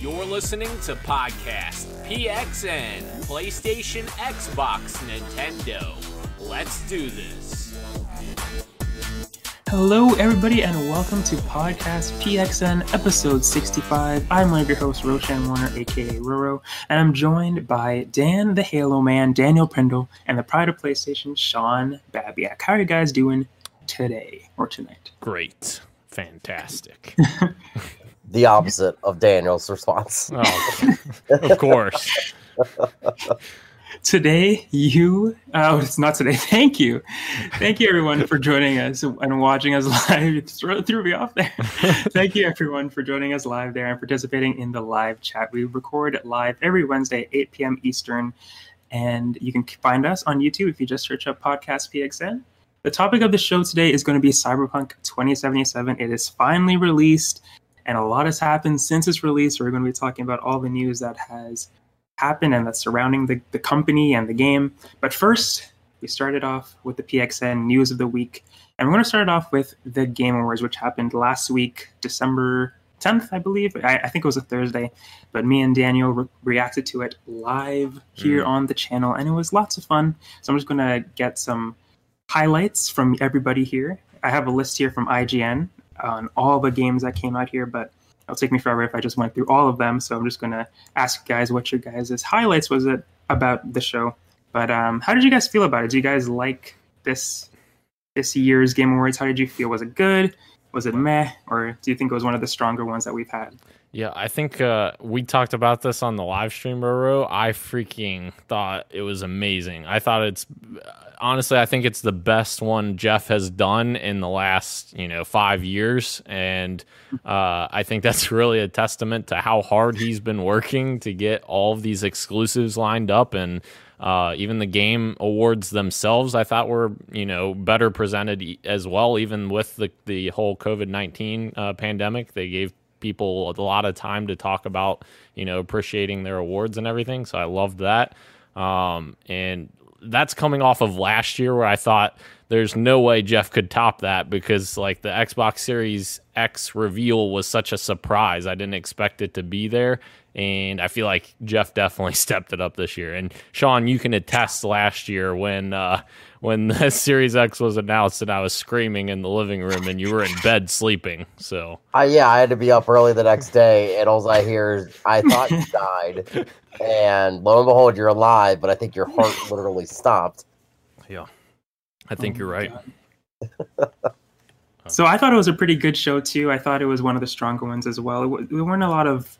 You're listening to Podcast PXN, PlayStation, Xbox, Nintendo. Let's do this. Hello, everybody, and welcome to Podcast PXN episode 65. I'm one of your hosts, Roshan Warner, aka Roro, and I'm joined by Dan the Halo Man, Daniel Prindle, and the Pride of PlayStation, Sean Babiak. How are you guys doing today or tonight? Great. Fantastic. the opposite of Daniel's response. Oh, of course. today, you, oh, it's not today. Thank you. Thank you, everyone, for joining us and watching us live. It threw me off there. Thank you, everyone, for joining us live there and participating in the live chat. We record live every Wednesday, 8 p.m. Eastern. And you can find us on YouTube if you just search up Podcast PXN. The topic of the show today is going to be Cyberpunk 2077. It is finally released and a lot has happened since its release. We're going to be talking about all the news that has happened and that's surrounding the, the company and the game. But first, we started off with the PXN news of the week. And we're going to start off with the Game Awards, which happened last week, December 10th, I believe. I, I think it was a Thursday. But me and Daniel re- reacted to it live here mm. on the channel, and it was lots of fun. So I'm just going to get some highlights from everybody here. I have a list here from IGN on all the games that came out here, but it'll take me forever if I just went through all of them. So I'm just gonna ask you guys what your guys' highlights was it about the show. But um, how did you guys feel about it? Do you guys like this this year's Game Awards? How did you feel? Was it good? Was it meh? Or do you think it was one of the stronger ones that we've had? Yeah, I think uh, we talked about this on the live stream, Roro. I freaking thought it was amazing. I thought it's honestly, I think it's the best one Jeff has done in the last you know five years, and uh, I think that's really a testament to how hard he's been working to get all of these exclusives lined up and. Uh, even the game awards themselves, I thought were you know better presented as well. Even with the the whole COVID nineteen uh, pandemic, they gave people a lot of time to talk about you know appreciating their awards and everything. So I loved that. Um, and that's coming off of last year where I thought there's no way Jeff could top that because like the Xbox Series X reveal was such a surprise. I didn't expect it to be there. And I feel like Jeff definitely stepped it up this year. And Sean, you can attest last year when uh, when the Series X was announced and I was screaming in the living room and you were in bed sleeping. So uh, yeah, I had to be up early the next day, and all I hear is I thought you died, and lo and behold, you're alive. But I think your heart literally stopped. Yeah, I think oh you're right. so I thought it was a pretty good show too. I thought it was one of the stronger ones as well. It, there weren't a lot of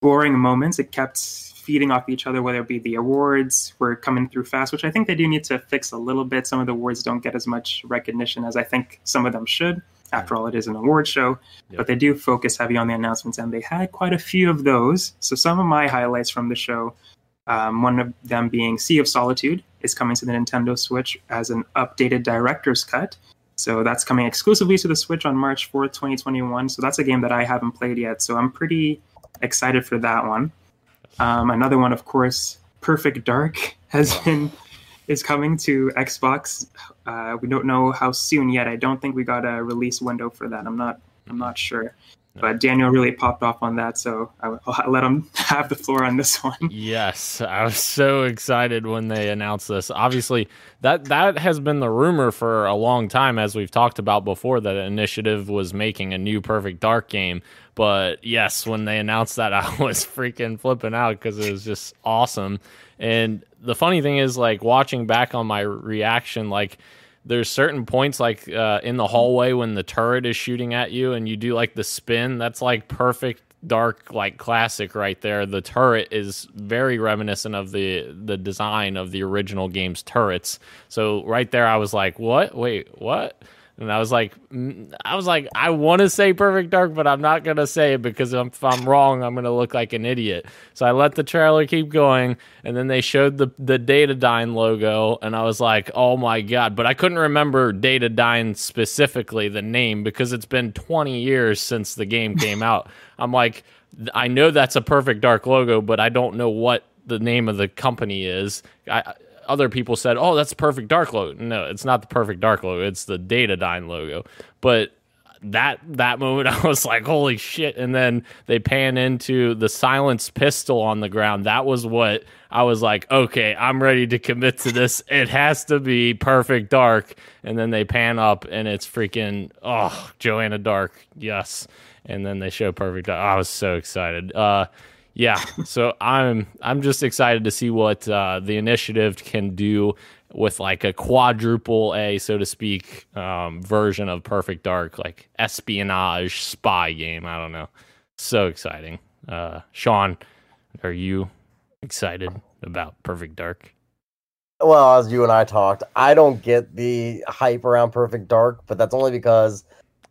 boring moments. It kept feeding off each other, whether it be the awards were coming through fast, which I think they do need to fix a little bit. Some of the awards don't get as much recognition as I think some of them should. After all, it is an award show, yep. but they do focus heavy on the announcements, and they had quite a few of those. So, some of my highlights from the show, um, one of them being Sea of Solitude, is coming to the Nintendo Switch as an updated director's cut. So, that's coming exclusively to the Switch on March 4th, 2021. So, that's a game that I haven't played yet. So, I'm pretty excited for that one. Um, another one, of course, Perfect Dark has been is coming to Xbox. Uh, we don't know how soon yet. I don't think we got a release window for that. I'm not. I'm not sure. But Daniel really popped off on that, so I'll, I'll let him have the floor on this one. Yes, I was so excited when they announced this. Obviously, that that has been the rumor for a long time, as we've talked about before. That Initiative was making a new Perfect Dark game, but yes, when they announced that, I was freaking flipping out because it was just awesome. And the funny thing is, like watching back on my reaction, like there's certain points like uh, in the hallway when the turret is shooting at you and you do like the spin that's like perfect dark like classic right there. The turret is very reminiscent of the the design of the original game's turrets. So right there i was like what? Wait what and I was like, mm, I was like, I want to say Perfect Dark, but I'm not gonna say it because if I'm wrong, I'm gonna look like an idiot. So I let the trailer keep going, and then they showed the the Datadyne logo, and I was like, oh my god! But I couldn't remember Datadyne specifically the name because it's been 20 years since the game came out. I'm like, I know that's a Perfect Dark logo, but I don't know what the name of the company is. I other people said, "Oh, that's the perfect dark logo." No, it's not the perfect dark logo. It's the Datadyne logo. But that that moment I was like, holy shit. And then they pan into the silenced pistol on the ground. That was what I was like, okay, I'm ready to commit to this. It has to be perfect dark. And then they pan up and it's freaking oh Joanna Dark, yes. And then they show perfect dark. I was so excited. Uh yeah, so I'm I'm just excited to see what uh, the initiative can do with like a quadruple A, so to speak, um, version of Perfect Dark, like espionage spy game. I don't know. So exciting. Uh, Sean, are you excited about Perfect Dark? Well, as you and I talked, I don't get the hype around Perfect Dark, but that's only because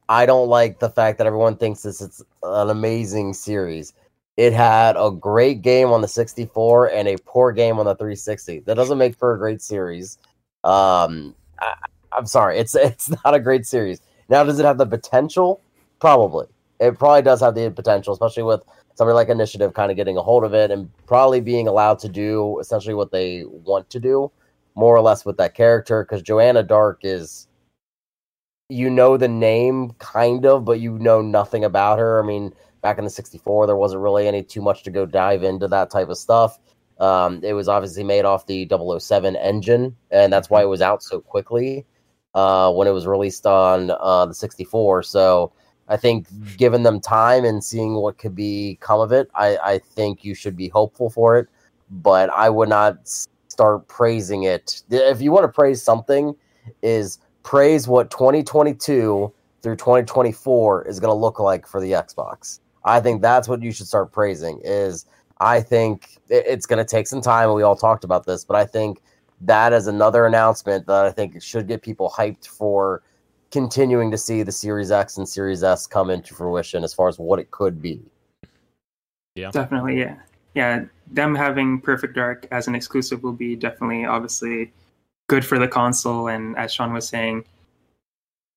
I don't like the fact that everyone thinks this is an amazing series. It had a great game on the 64 and a poor game on the 360. That doesn't make for a great series. Um, I, I'm sorry, it's it's not a great series. Now, does it have the potential? Probably. It probably does have the potential, especially with somebody like Initiative kind of getting a hold of it and probably being allowed to do essentially what they want to do, more or less with that character. Because Joanna Dark is, you know, the name kind of, but you know nothing about her. I mean, back in the 64 there wasn't really any too much to go dive into that type of stuff. Um, it was obviously made off the 007 engine and that's why it was out so quickly uh, when it was released on uh, the 64 so i think given them time and seeing what could become of it I, I think you should be hopeful for it. But i would not start praising it. If you want to praise something is praise what 2022 through 2024 is going to look like for the xbox I think that's what you should start praising. Is I think it's going to take some time, and we all talked about this, but I think that is another announcement that I think should get people hyped for continuing to see the Series X and Series S come into fruition as far as what it could be. Yeah, definitely. Yeah, yeah. Them having Perfect Dark as an exclusive will be definitely, obviously, good for the console. And as Sean was saying,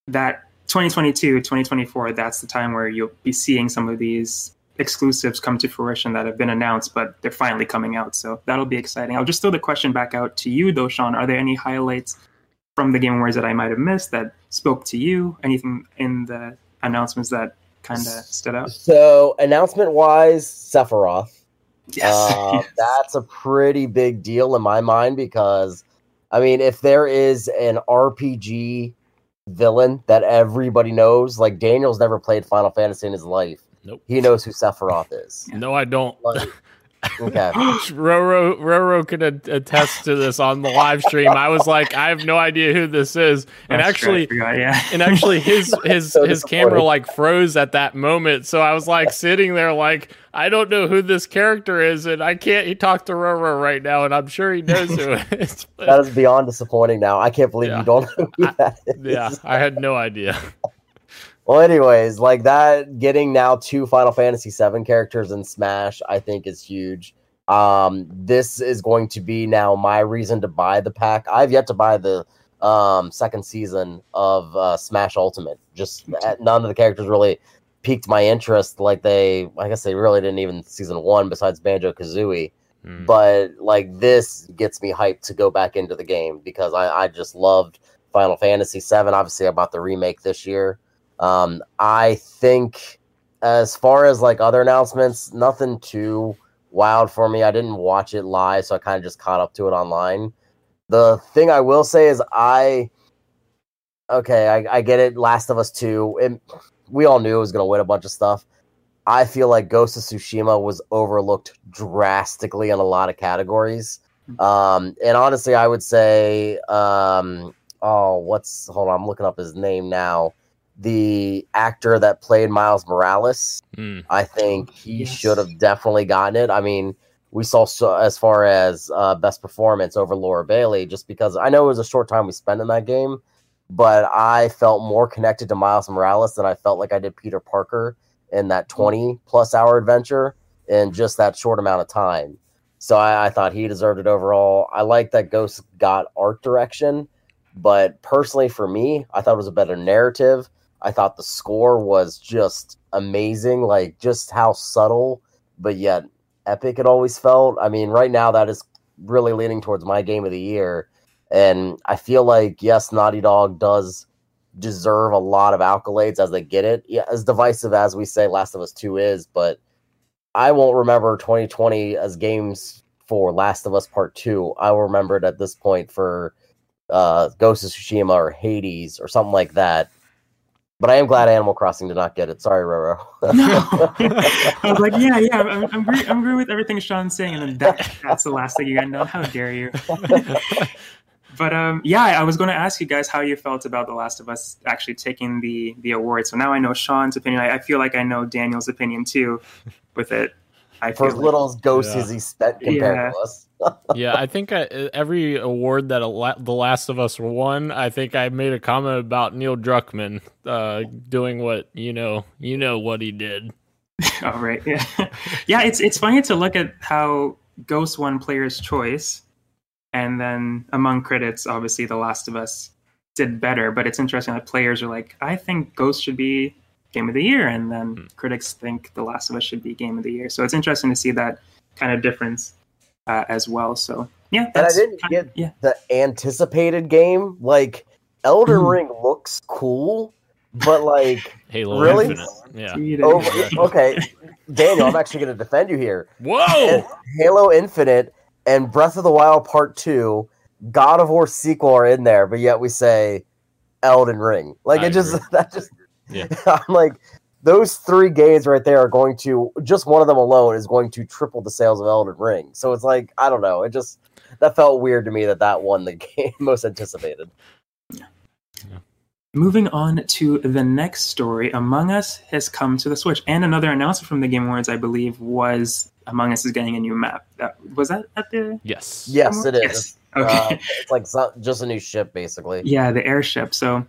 that 2022, 2024, that's the time where you'll be seeing some of these exclusives come to fruition that have been announced, but they're finally coming out. So that'll be exciting. I'll just throw the question back out to you, though, Sean. Are there any highlights from the Game Awards that I might have missed that spoke to you? Anything in the announcements that kind of stood out? So, announcement wise, Sephiroth. Yes. Uh, yes. That's a pretty big deal in my mind because, I mean, if there is an RPG villain that everybody knows. Like Daniel's never played Final Fantasy in his life. Nope. He knows who Sephiroth is. No, I don't. Like, okay. Roro Roro could a- attest to this on the live stream. I was like, I have no idea who this is, and That's actually, true. Forgot, yeah. and actually, his his So his camera like froze at that moment. So I was like sitting there, like I don't know who this character is, and I can't. He talk to Roro right now, and I'm sure he knows who it is. but- That is beyond disappointing now. I can't believe Yeah. you don't know who that is. yeah, I had no idea. Well, anyways, like that, getting now two Final Fantasy VII characters in Smash, I think is huge. Um, this is going to be now my reason to buy the pack. I've yet to buy the um second season of uh, Smash Ultimate. Just uh, none of the characters really piqued my interest. Like they, I guess they really didn't even season one. Besides Banjo Kazooie, Hmm. but like this gets me hyped to go back into the game because I, I just loved Final Fantasy VII. Obviously, I bought the remake this year. Um, I think as far as like other announcements, nothing too wild for me. I didn't watch it live, so I kind of just caught up to it online. The thing I will say is I okay, I, I get it. Last of Us Two, it, we all knew it was going to win a bunch of stuff. I feel like Ghost of Tsushima was overlooked drastically in a lot of categories. Um, and honestly, I would say, um, oh, what's hold on, I'm looking up his name now. The actor that played Miles Morales, Hmm. I think he Yes. should have definitely gotten it. I mean, we saw so as far as uh, best performance over Laura Bailey, just because I know it was a short time we spent in that game, but I felt more connected to Miles Morales than I felt like I did Peter Parker in that hmm. 20 plus hour adventure in just that short amount of time. So I, I thought he deserved it overall. I like that Ghost got art direction, but personally for me, I thought it was a better narrative. I thought the score was just amazing, like just how subtle but yet epic it always felt. I mean, right now that is really leaning towards my game of the year. And I feel like yes, Naughty Dog does deserve a lot of accolades as they get it. Yeah, as divisive as we say Last of Us 2 is, but I won't remember 2020 as games for Last of Us Part 2. I will remember it at this point for uh, Ghost of Tsushima or Hades or something like that. But I am glad Animal Crossing did not get it. Sorry, Roro. No, I was like, yeah, yeah, I'm, I'm, agree, I'm agree with everything Sean's saying, and then that, that's the last thing you got. No, how dare you? but um, yeah, I was going to ask you guys how you felt about The Last of Us actually taking the the award. So now I know Sean's opinion. I, I feel like I know Daniel's opinion too with it. I For feel as like- little as Ghost Yeah. as he spent compared Yeah. to us. yeah, I think I, every award that a La- The Last of Us won, I think I made a comment about Neil Druckmann uh, doing what you know, you know what he did. All right, yeah, yeah. It's it's funny to look at how Ghost won Player's Choice, and then among critics, obviously, The Last of Us did better. But it's interesting that players are like, I think Ghost should be Game of the Year, and then Hmm. critics think The Last of Us should be Game of the Year. So it's interesting to see that kind of difference uh, as well. So yeah, And I didn't kind- get yeah. the anticipated game. Like Elden Mm. Ring looks cool, but like Halo Really? Infinite. Yeah. over, okay, Daniel, I'm actually going to defend you here. Whoa! Halo Infinite and Breath of the Wild Part Two, God of War sequel are in there, but yet we say Elden Ring. Like I it just agree. that just Yeah. I'm like those three games right there are going to just one of them alone is going to triple the sales of Elden Ring. So it's like I don't know. It just that felt weird to me that that won the game most anticipated. Moving on to the next story, Among Us has come to the Switch, and another announcement from the Game Awards, I believe, was Among Us is getting a new map. That was that at the yes. Yes, it is. Yes. Uh, Okay. it's like so- just a new ship, basically. yeah, the airship. So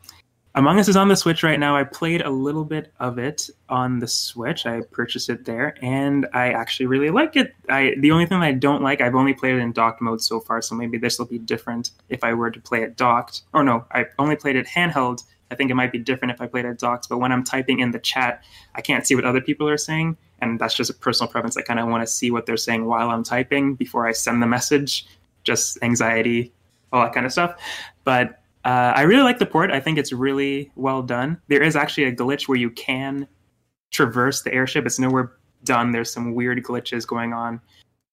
Among Us is on the Switch right now. I played a little bit of it on the Switch. I purchased it there, and I actually really like it. I the only thing I don't like, I've only played it in docked mode so far, so maybe this will be different if I were to play it docked. Or no, I only played it handheld. I think it might be different if I played it docked. But when I'm typing in the chat, I can't see what other people are saying, and that's just a personal preference. I kind of want to see what they're saying while I'm typing before I send the message. Just anxiety, all that kind of stuff. But uh, I really like the port. I think it's really well done. There is actually a glitch where you can traverse the airship. It's nowhere done. There's some weird glitches going on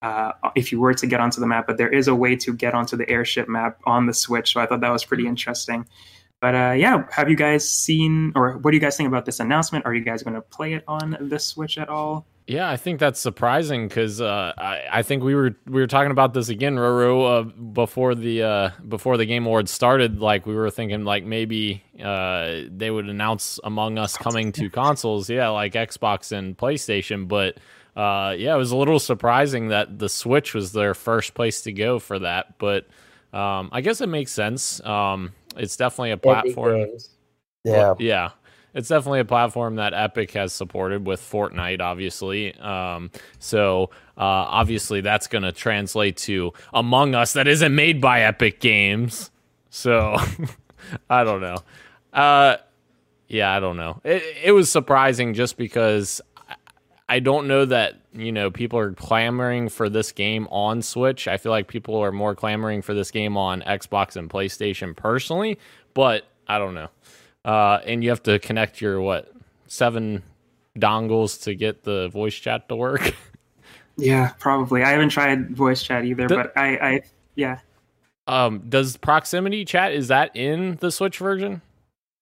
uh, if you were to get onto the map, but there is a way to get onto the airship map on the Switch. So I thought that was pretty interesting. But uh, yeah, have you guys seen, or what do you guys think about this announcement? Are you guys going to play it on the Switch at all? Yeah, I think that's surprising because uh, I, I think we were we were talking about this again, Roro, uh, before the uh, before the Game Awards started. Like we were thinking, like maybe uh, they would announce Among Us coming to consoles, yeah, like Xbox and PlayStation. But uh, yeah, it was a little surprising that the Switch was their first place to go for that. But um, I guess it makes sense. Um, it's definitely a platform. Yeah. Yeah. It's definitely a platform that Epic has supported with Fortnite, obviously. Um, so uh, obviously that's going to translate to Among Us that isn't made by Epic Games. So I don't know. Uh, yeah, I don't know. It, it was surprising just because I- don't know that you know people are clamoring for this game on Switch. I feel like people are more clamoring for this game on Xbox and PlayStation personally, but I don't know. Uh, and you have to connect your what seven dongles to get the voice chat to work. Yeah, probably. I haven't tried voice chat either, The- but I, I, yeah, um, does proximity chat is that in the Switch version?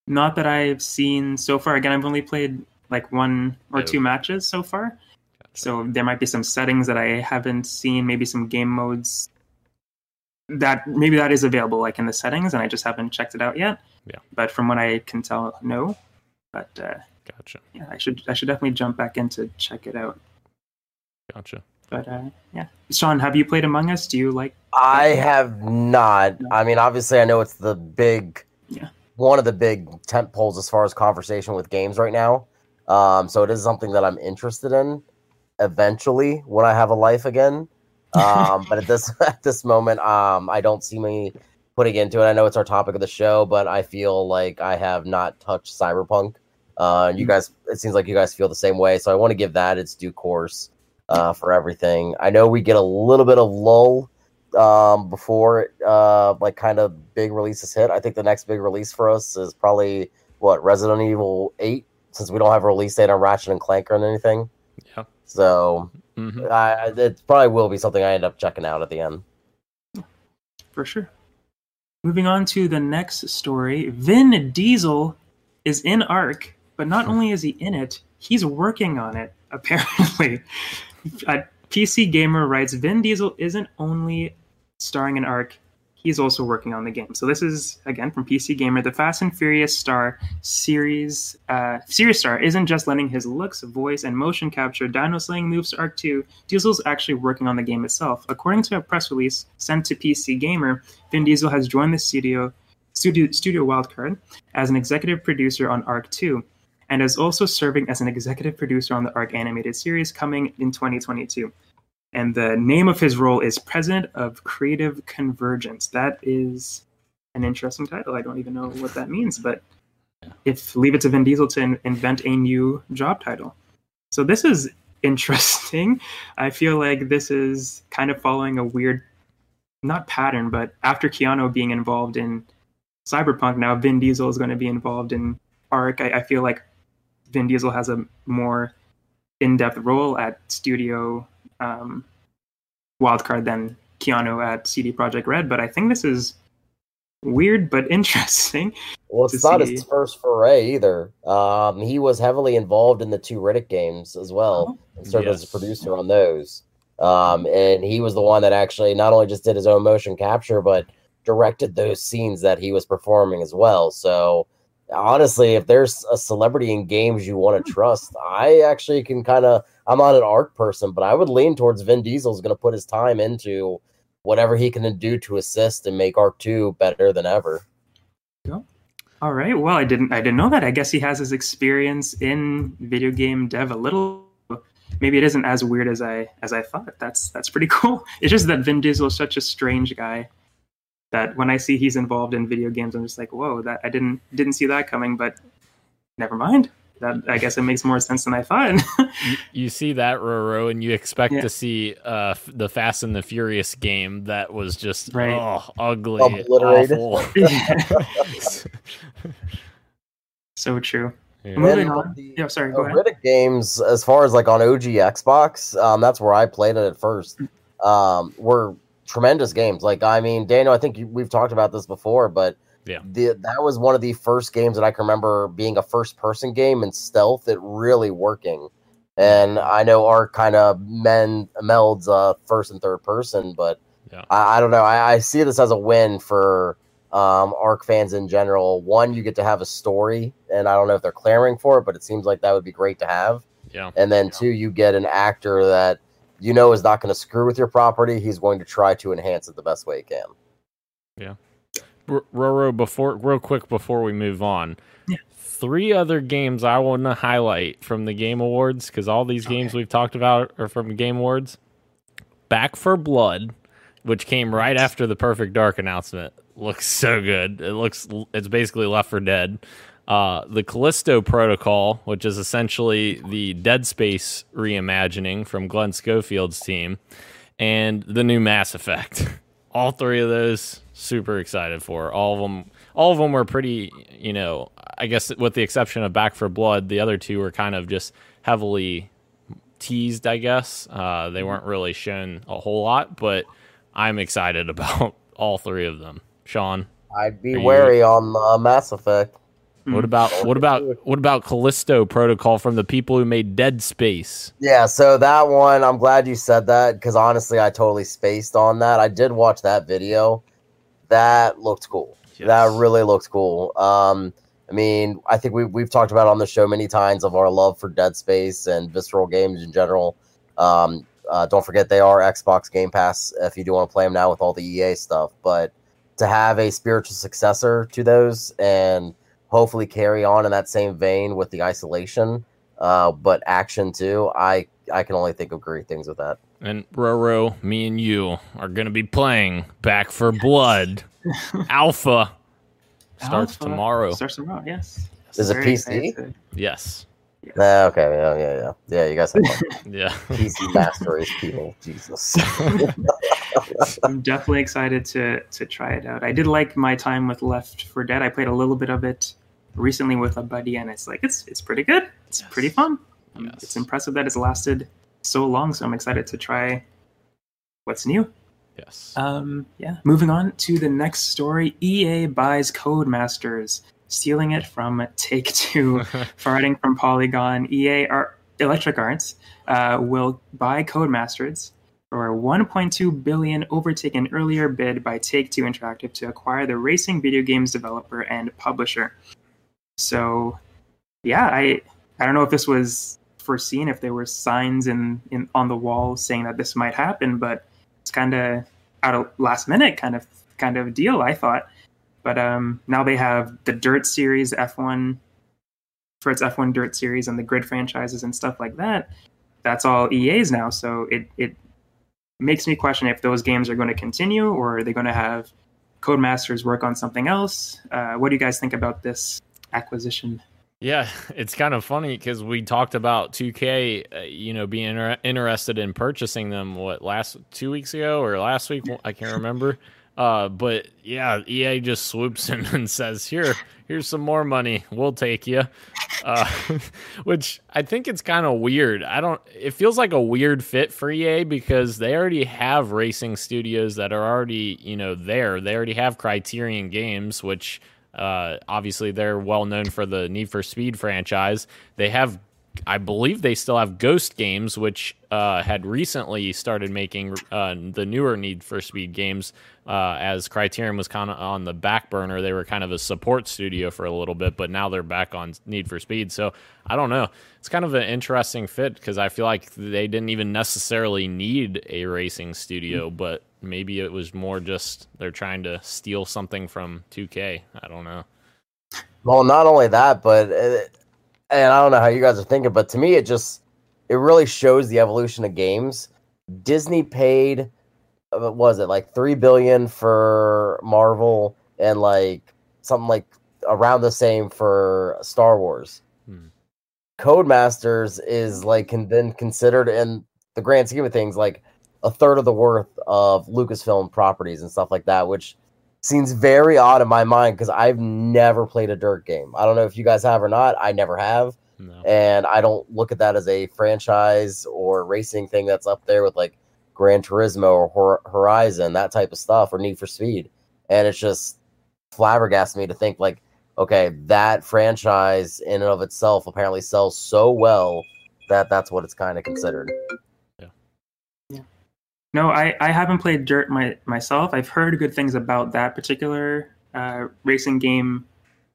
not that I've seen so far. Again, I've only played like one or Yeah. two matches so far. So there might be some settings that I haven't seen, maybe some game modes that maybe that is available like in the settings and I just haven't checked it out yet. Yeah. But from what I can tell, no. But uh, Gotcha, yeah, I should I should definitely jump back in to check it out. gotcha. But uh, yeah, Sean, have you played Among Us? Do you like? I have not. I mean, obviously, I know it's the big, Yeah. one of the big tent poles as far as conversation with games right now. Um, so it is something that I'm interested in eventually when I have a life again. Um, but at this at this moment, um, I don't see me putting into it. I know it's our topic of the show, but I feel like I have not touched Cyberpunk. Uh, you guys, it seems like you guys feel the same way. So I want to give that its due course uh, for everything. I know we get a little bit of lull um, before uh, like kind of big releases hit. I think the next big release for us is probably what Resident Evil Eight, since we don't have a release date on Ratchet and Clank or anything. Yeah. So hmm I, it probably will be something I end up checking out at the end. for sure. Moving on to the next story, Vin Diesel is in Ark, but not only is he in it, he's working on it. Apparently, a PC Gamer writes Vin Diesel isn't only starring in Ark, he's also working on the game. So this is again from PC Gamer. The Fast and Furious star series uh, series star isn't just lending his looks, voice, and motion capture dino slaying moves to Ark 2. Diesel's actually working on the game itself. According to a press release sent to PC Gamer, Vin Diesel has joined the studio studio, studio Wildcard as an executive producer on Ark 2 and is also serving as an executive producer on the Ark animated series coming in 2022 and the name of his role is President of Creative Convergence. That is an interesting title. I don't even know what that means, but if leave it to Vin Diesel to in- invent a new job title. So this is interesting. I feel like this is kind of following a weird, not pattern, but after Keanu being involved in Cyberpunk, now Vin Diesel is going to be involved in Ark. I, I feel like Vin Diesel has a more in-depth role at Studio um, Wildcard than Keanu at CD Projekt Red, but I think this is weird but interesting. Well, it's not see- his first foray either. Um, he was heavily involved in the two Riddick games as well, and served as a producer on those. Um, and he was the one that actually not only just did his own motion capture, but directed those scenes that he was performing as well. So, honestly, if there's a celebrity in games you want to trust, I actually can kind of. I'm not an art person, but I would lean towards Vin Diesel's going to put his time into whatever he can do to assist and make Ark Two better than ever. All right. Well, I didn't I didn't know that. I guess he has his experience in video game dev a little. Maybe it isn't as weird as I as I thought. That's that's pretty cool. It's just that Vin Diesel is such a strange guy that when I see he's involved in video games, I'm just like, whoa, that I didn't didn't see that coming. But never mind. That I guess it makes more sense than I thought. you, you see that Roro, and you expect Yeah. to see uh, f- the Fast and the Furious game that was just Right. oh, ugly, Obliterated. awful. so true. Yeah. Moving on. the- Yeah, sorry. Uh, Go ahead. Riddick games, as far as like on OG Xbox, um, that's where I played it at first. Um, were tremendous games. Like, I mean, Daniel, I think you, we've talked about this before, but Yeah. the, that was one of the first games that I can remember being a first-person game and stealth. It really working. And I know Ark kind of men melds uh, first and third person, but Yeah. I, I don't know. I, I see this as a win for um, Ark fans in general. One, you get to have a story, and I don't know if they're clamoring for it, but it seems like that would be great to have. Yeah. And then two, you get an actor that you know is not going to screw with your property. He's going to try to enhance it the best way he can. R- Roro, before real quick before we move on, Yeah. three other games I want to highlight from the Game Awards because all these games we've talked about are from Game Awards. Back 4 Blood, which came right after the Perfect Dark announcement, looks so good. It looks it's basically Left 4 Dead. Uh, the Callisto Protocol, which is essentially the Dead Space reimagining from Glenn Schofield's team, and the new Mass Effect. All three of those, super excited for. All of them, all of them were pretty. You know, I guess with the exception of Back 4 Blood, the other two were kind of just heavily teased. I guess uh, they weren't really shown a whole lot, but I'm excited about all three of them. Sean, I'd be Are you- wary on uh, Mass Effect. what about what about what about Callisto Protocol from the people who made Dead Space? Yeah, so that one, I'm glad you said that because honestly, I totally spaced on that. I did watch that video. That looked cool. That really looked cool. Um, I mean, I think we we've talked about on the show many times of our love for Dead Space and visceral games in general. Um, uh, don't forget they are Xbox Game Pass if you do want to play them now with all the EA stuff. But to have a spiritual successor to those and hopefully carry on in that same vein with the isolation, uh, but action too, I I can only think of great things with that. And Roro, me and you are going to be playing Back 4 Blood Alpha. Starts Alpha tomorrow. Starts tomorrow. Yes. Is it Very PC? excited. Yes. Nah, okay, yeah, yeah, yeah, yeah. You guys have fun. Yeah. PC Master Race people. Jesus. I'm definitely excited to to try it out. I did like my time with Left 4 Dead. I played a little bit of it recently with a buddy, and it's like it's it's pretty good. It's pretty fun. Yes. It's impressive that it's lasted so long. So I'm excited to try what's new. Yes. Um, yeah. Moving on to the next story. EA buys Codemasters, stealing it from Take Two, farting from Polygon. EA or Electric Arts uh, will buy Codemasters for 1.2 billion, overtaking an earlier bid by Take Two Interactive to acquire the racing video games developer and publisher. So, yeah, I I don't know if this was foreseen, if there were signs in, in on the wall saying that this might happen, but it's kind of out of last minute kind of kind of deal i thought. But um now they have the dirt series f1 for its f1 dirt series and the grid franchises and stuff like that that's all ea's now so it it makes me question if those games are going to continue or are they going to have codemasters work on something else. Uh, what do you guys think about this acquisition Yeah, it's kind of funny because we talked about 2K, uh, you know, being inter- interested in purchasing them. What last two weeks ago or last week? I can't remember. Uh, but yeah, EA just swoops in and says, "Here, here's some more money. We'll take you." Uh, which I think it's kind of weird. I don't. It feels like a weird fit for EA because they already have racing studios that are already, you know, there. They already have Criterion Games, which uh, obviously, they're well known for the Need for Speed franchise. They have, I believe, they still have Ghost Games, which uh, had recently started making uh, the newer Need for Speed games. Uh, as Criterion was kind of on the back burner, they were kind of a support studio for a little bit, but now they're back on Need for Speed. So I don't know. It's kind of an interesting fit because I feel like they didn't even necessarily need a racing studio, but maybe it was more just they're trying to steal something from 2K. I don't know. Well, not only that, but uh, and I don't know how you guys are thinking, but to me, it just it really shows the evolution of games. Disney paid, uh, what was it like three billion for Marvel and like something like around the same for Star Wars. Hmm. Codemasters is like can then considered in the grand scheme of things like a third of the worth of Lucasfilm properties and stuff like that, which seems very odd in my mind because I've never played a dirt game. I don't know if you guys have or not. I never have, No. and I don't look at that as a franchise or racing thing that's up there with like Gran Turismo or Horizon, that type of stuff, or Need for Speed. And it's just flabbergasted me to think like, okay, that franchise in and of itself apparently sells so well that that's what it's kind of considered. No, I, I haven't played Dirt my, myself. I've heard good things about that particular uh, racing game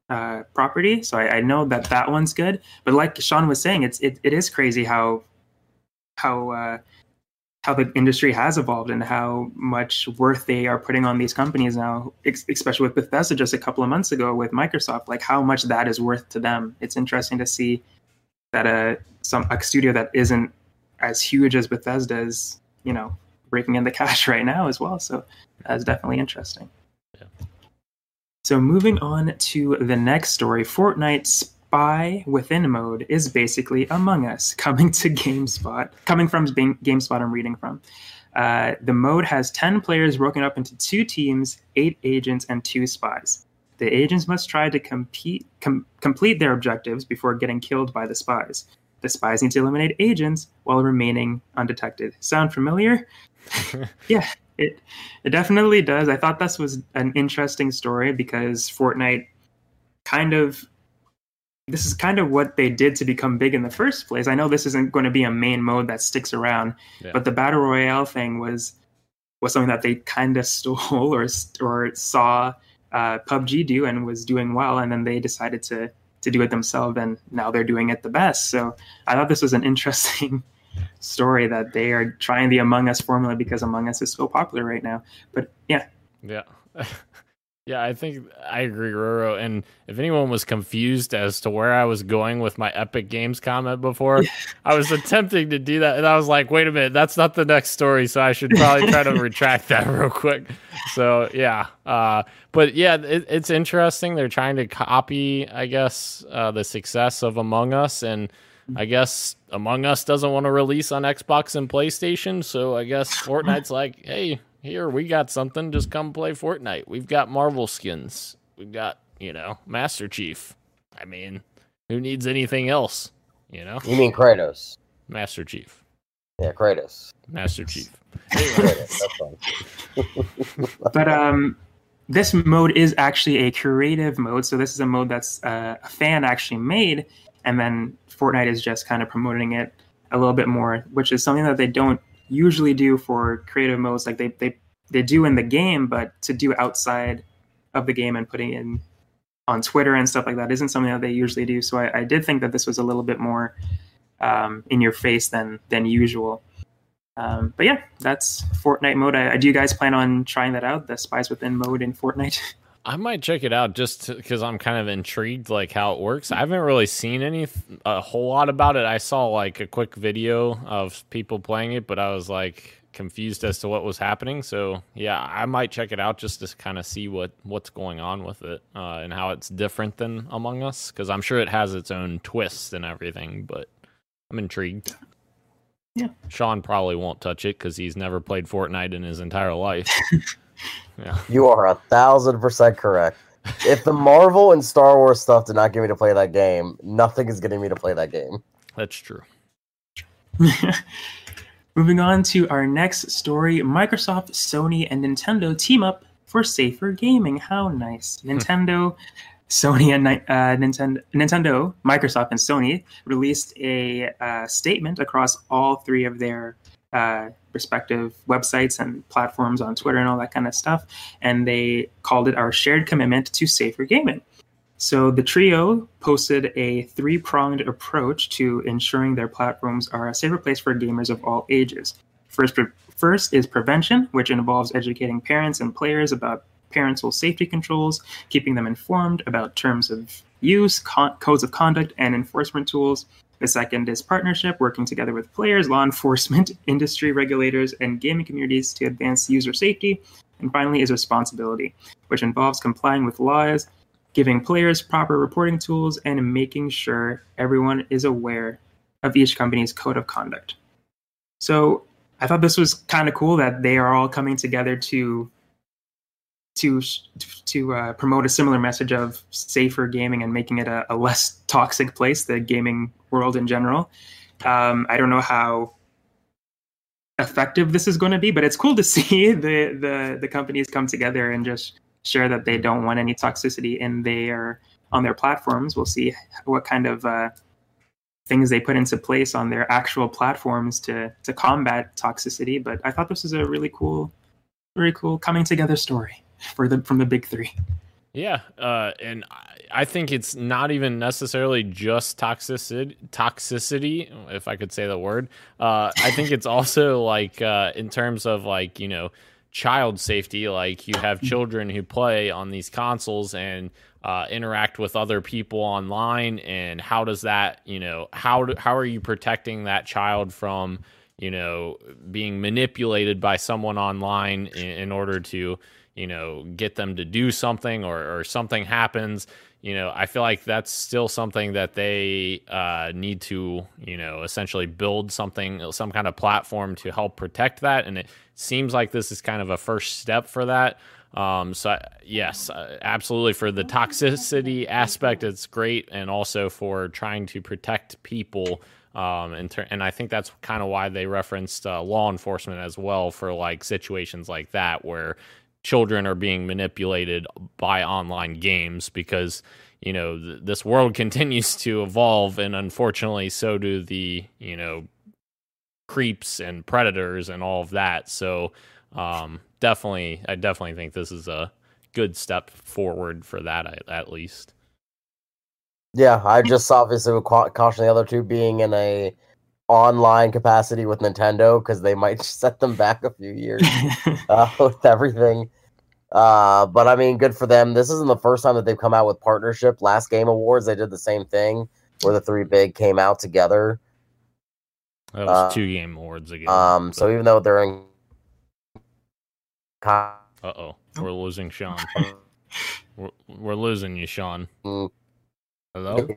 uh, property, so I, I know that that one's good. But like Sean was saying, it's it, it is crazy how how uh, how the industry has evolved and how much worth they are putting on these companies now, especially with Bethesda just a couple of months ago with Microsoft. Like how much that is worth to them. It's interesting to see that a some a studio that isn't as huge as Bethesda is, you know, breaking in the cash right now as well. So that's definitely interesting. Yeah. So moving on to the next story, Fortnite Spy Within mode is basically Among Us coming to GameSpot. Coming from GameSpot, I'm reading from. Uh, the mode has 10 players broken up into two teams, eight agents, and two spies. The agents must try to compete, com- complete their objectives before getting killed by the spies. The spies need to eliminate agents while remaining undetected. Sound familiar? yeah, it it definitely does. I thought this was an interesting story because Fortnite kind of this is kind of what they did to become big in the first place. I know this isn't going to be a main mode that sticks around, Yeah. but the battle royale thing was was something that they kind of stole or or saw uh, PUBG do and was doing well, and then they decided to to do it themselves, and now they're doing it the best. So I thought this was an interesting story that they are trying the Among Us formula because Among Us is so popular right now. But yeah, Yeah. yeah, I think I agree, Roro. And if anyone was confused as to where I was going with my Epic Games comment before, I was attempting to do that. And I was like, wait a minute, that's not the next story. So I should probably try to retract that real quick. So, yeah. Uh, but yeah, it, it's interesting. They're trying to copy, I guess, uh, the success of Among Us. And I guess Among Us doesn't want to release on Xbox and PlayStation, so I guess Fortnite's like, hey, here we got something. Just come play Fortnite. We've got Marvel skins. We've got you know Master Chief. I mean, who needs anything else? You know, You mean Kratos? Master Chief, Yeah, Kratos. Master Chief. Kratos. But um, this mode is actually a creative mode. So this is a mode that's uh, a fan actually made, and then Fortnite is just kind of promoting it a little bit more, which is something that they don't usually do for creative modes. Like they they they do in the game, but to do outside of the game and putting in on Twitter and stuff like that isn't something that they usually do. So I, I did think that this was a little bit more um, in your face than than usual. Um, but yeah, that's Fortnite mode. I, I, do you guys plan on trying that out, the Spies Within mode in Fortnite? I might check it out just because I'm kind of intrigued, like how it works. I haven't really seen any a whole lot about it. I saw like a quick video of people playing it, but I was like confused as to what was happening. So yeah, I might check it out just to kind of see what what's going on with it uh, and how it's different than Among Us, because I'm sure it has its own twists and everything. But I'm intrigued. Yeah. Sean probably won't touch it because he's never played Fortnite in his entire life. yeah. You are a thousand percent correct. If the Marvel and Star Wars stuff did not get me to play that game, nothing is getting me to play that game. That's true. Moving on to our next story Microsoft, Sony, and Nintendo team up for safer gaming. How nice. Nintendo, Sony, and uh, Nintendo, Nintendo, Microsoft, and Sony released a uh, statement across all three of their uh, respective websites and platforms on Twitter and all that kind of stuff. And they called it our shared commitment to safer gaming. So the trio posted a three pronged approach to ensuring their platforms are a safer place for gamers of all ages. First, first is prevention, which involves educating parents and players about parental safety controls, keeping them informed about terms of use, con- codes of conduct, and enforcement tools. The second is partnership, working together with players, law enforcement, industry regulators, and gaming communities to advance user safety. And finally is responsibility, which involves complying with laws, giving players proper reporting tools, and making sure everyone is aware of each company's code of conduct. So I thought this was kind of cool that they are all coming together to to to uh, promote a similar message of safer gaming and making it a, a less toxic place, the gaming world in general. Um, I don't know how effective this is going to be, but it's cool to see the the the companies come together and just share that they don't want any toxicity in their on their platforms. We'll see what kind of uh, things they put into place on their actual platforms to to combat toxicity. But I thought this was a really cool, really cool coming together story for the from the big three. Yeah, uh, and I think it's not even necessarily just toxicity. Toxicity, if I could say the word. Uh, I think it's also like uh, in terms of like you know child safety. Like you have children who play on these consoles and uh, interact with other people online, and how does that you know how do, how are you protecting that child from you know being manipulated by someone online in, in order to you know, get them to do something or, or something happens, you know, I feel like that's still something that they uh, need to, you know, essentially build something, some kind of platform to help protect that. And it seems like this is kind of a first step for that. Um, so yes, uh, absolutely for the toxicity aspect, it's great, and also for trying to protect people. Um, and, ter- and I think that's kind of why they referenced uh, law enforcement as well for like situations like that where children are being manipulated by online games because you know th- this world continues to evolve and unfortunately so do the you know creeps and predators and all of that. So um, definitely i definitely think this is a good step forward for that at, at least. Yeah i just obviously would caution the other two being in a online capacity with Nintendo because they might set them back a few years uh, with everything. Uh, but I mean, good for them. This isn't the first time that they've come out with partnership. Last Game Awards, they did the same thing where the three big came out together. That was uh, two game awards again. Um, so even though they're in, uh oh, we're losing Sean. we're, we're losing you, Sean. Mm. Hello,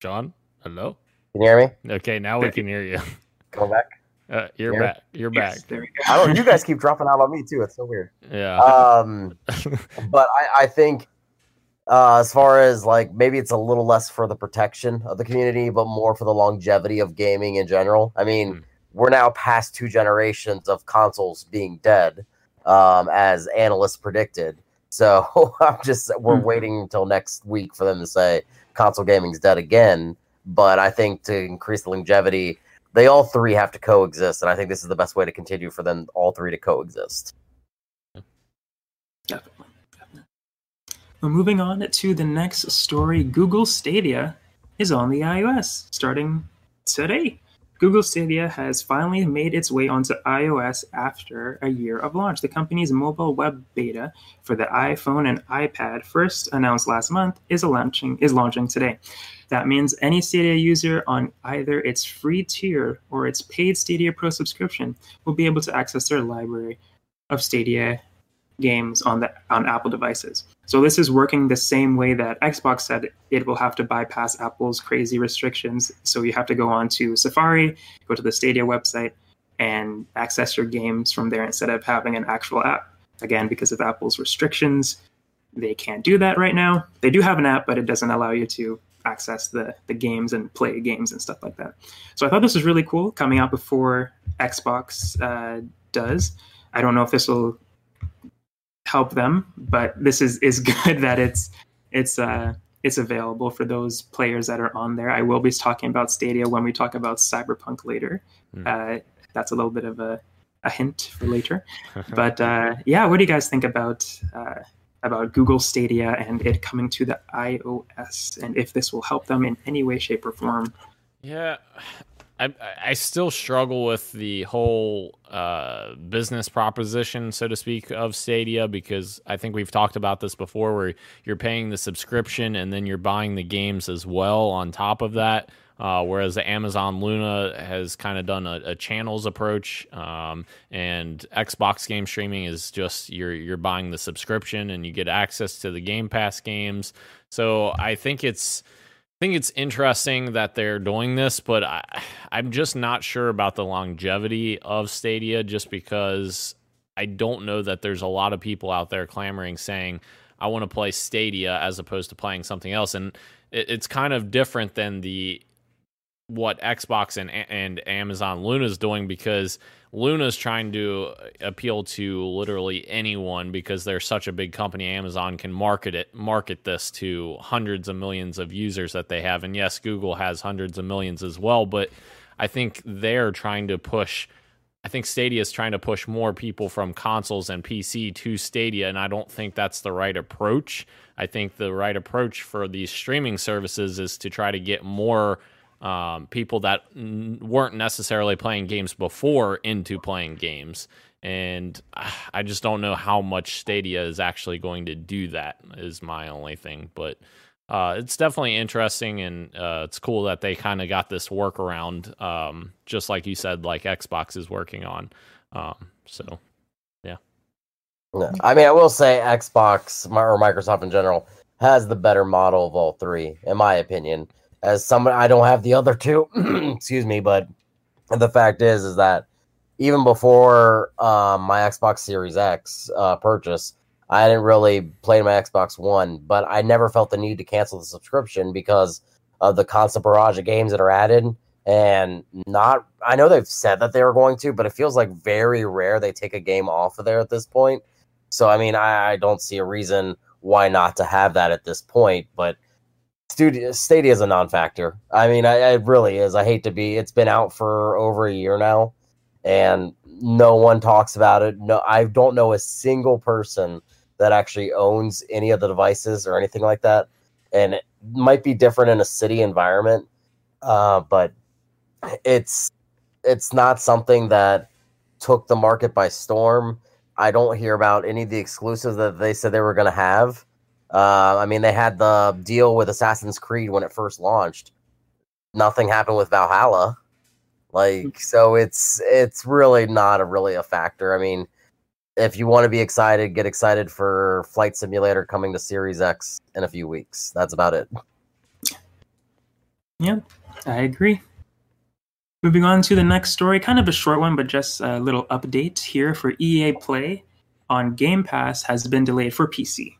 Sean. Hello. Can you hear me? Okay, now we can hear you. Come back. Uh, you're Here? back. You're back. Yes, there we go. I don't. You guys keep dropping out on me too. It's so weird. Yeah. Um, but I, I think uh, as far as like maybe it's a little less for the protection of the community, but more for the longevity of gaming in general. I mean, Hmm. we're now past two generations of consoles being dead, um, as analysts predicted. So I'm just we're Mhm. waiting until next week for them to say console gaming's dead again. But I think to increase the longevity, they all three have to coexist, and I think this is the best way to continue for them all three to coexist. Definitely. Well, moving on to the next story Google Stadia is on the iOS starting today. Google Stadia has finally made its way onto iOS after a year of launch. The company's mobile web beta for the iPhone and iPad, first announced last month, is launching is launching today. That means any Stadia user on either its free tier or its paid Stadia Pro subscription will be able to access their library of Stadia games on the on Apple devices. So this is working the same way that Xbox said it will have to bypass Apple's crazy restrictions. So you have to go on to Safari, go to the Stadia website, and access your games from there instead of having an actual app. Again, because of Apple's restrictions, they can't do that right now. They do have an app, but it doesn't allow you to access the, the games and play games and stuff like that. So I thought this was really cool coming out before Xbox uh, does. I don't know if this will help them, but this is is good that it's it's uh it's available for those players that are on there. I will be talking about Stadia when we talk about Cyberpunk later. Hmm. Uh, that's a little bit of a, a hint for later. But uh, yeah, what do you guys think about uh, about Google Stadia and it coming to the iOS, and if this will help them in any way, shape, or form? Yeah, I I still struggle with the whole uh, business proposition, so to speak, of Stadia because I think we've talked about this before, where you're paying the subscription and then you're buying the games as well on top of that. Uh, whereas the Amazon Luna has kind of done a, a channels approach, um, and Xbox game streaming is just you're you're buying the subscription and you get access to the Game Pass games. So I think it's I think it's interesting that they're doing this, but I, I'm just not sure about the longevity of Stadia just because I don't know that there's a lot of people out there clamoring saying, I want to play Stadia as opposed to playing something else. And it, it's kind of different than the what Xbox and and Amazon Luna is doing because Luna's trying to appeal to literally anyone because they're such a big company. Amazon can market it, market this to hundreds of millions of users that they have, and yes, Google has hundreds of millions as well. But I think they're trying to push. I think Stadia is trying to push more people from consoles and PC to Stadia, and I don't think that's the right approach. I think the right approach for these streaming services is to try to get more um, people that n- weren't necessarily playing games before into playing games. And ah, I just don't know how much Stadia is actually going to do that, is my only thing. But uh, it's definitely interesting, and uh, it's cool that they kind of got this workaround, um, just like you said, like Xbox is working on. Um, so, Yeah. I mean, I will say Xbox or Microsoft in general has the better model of all three, in my opinion. As someone, I don't have the other two, excuse me, but the fact is, is that even before um, my Xbox Series X uh, purchase, I didn't really play my Xbox One, but I never felt the need to cancel the subscription because of the constant barrage of games that are added. And not, I know they've said that they were going to, but it feels like very rare they take a game off of there at this point. So, I mean, I, I don't see a reason why not to have that at this point. But Studio Stadia is a non-factor. I mean, I, it really is. I hate to be. It's been out for over a year now, and no one talks about it. No, I don't know a single person that actually owns any of the devices or anything like that. And it might be different in a city environment, uh, but it's it's not something that took the market by storm. I don't hear about any of the exclusives that they said they were going to have. Uh, I mean, they had the deal with Assassin's Creed when it first launched. Nothing happened with Valhalla. Like, so it's it's really not a really a factor. I mean, if you want to be excited, get excited for Flight Simulator coming to Series X in a few weeks. That's about it. Yep, I agree. Moving on to the next story, kind of a short one, but just a little update here for EA Play on Game Pass has been delayed for PC.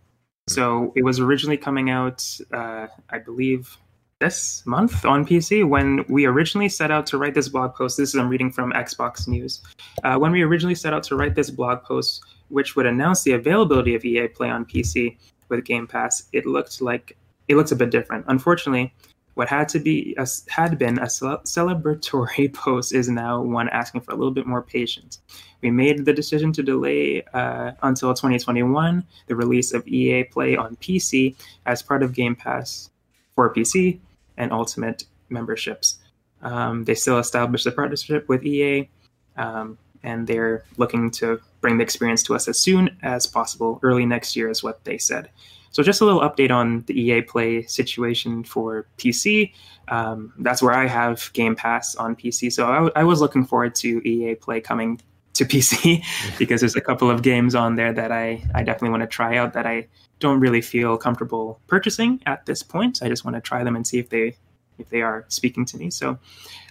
So it was originally coming out, uh, I believe, this month on PC. When we originally set out to write this blog post, this is I'm reading from Xbox News. Uh, when we originally set out to write this blog post, which would announce the availability of EA Play on PC with Game Pass, it looked like it looks a bit different. Unfortunately, what had to be a, had been a celebratory post is now one asking for a little bit more patience. We made the decision to delay uh, until 2021 the release of EA Play on PC as part of Game Pass for PC and Ultimate memberships. Um, they still established a partnership with EA, um, and they're looking to bring the experience to us as soon as possible. Early next year is what they said. So just a little update on the EA Play situation for PC. Um, that's where I have Game Pass on PC. So I, w- I was looking forward to EA Play coming to PC because there's a couple of games on there that I, I definitely want to try out that I don't really feel comfortable purchasing at this point. I just want to try them and see if they if they are speaking to me. So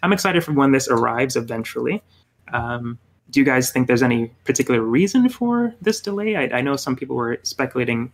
I'm excited for when this arrives eventually. Um, do you guys think there's any particular reason for this delay? I, I know some people were speculating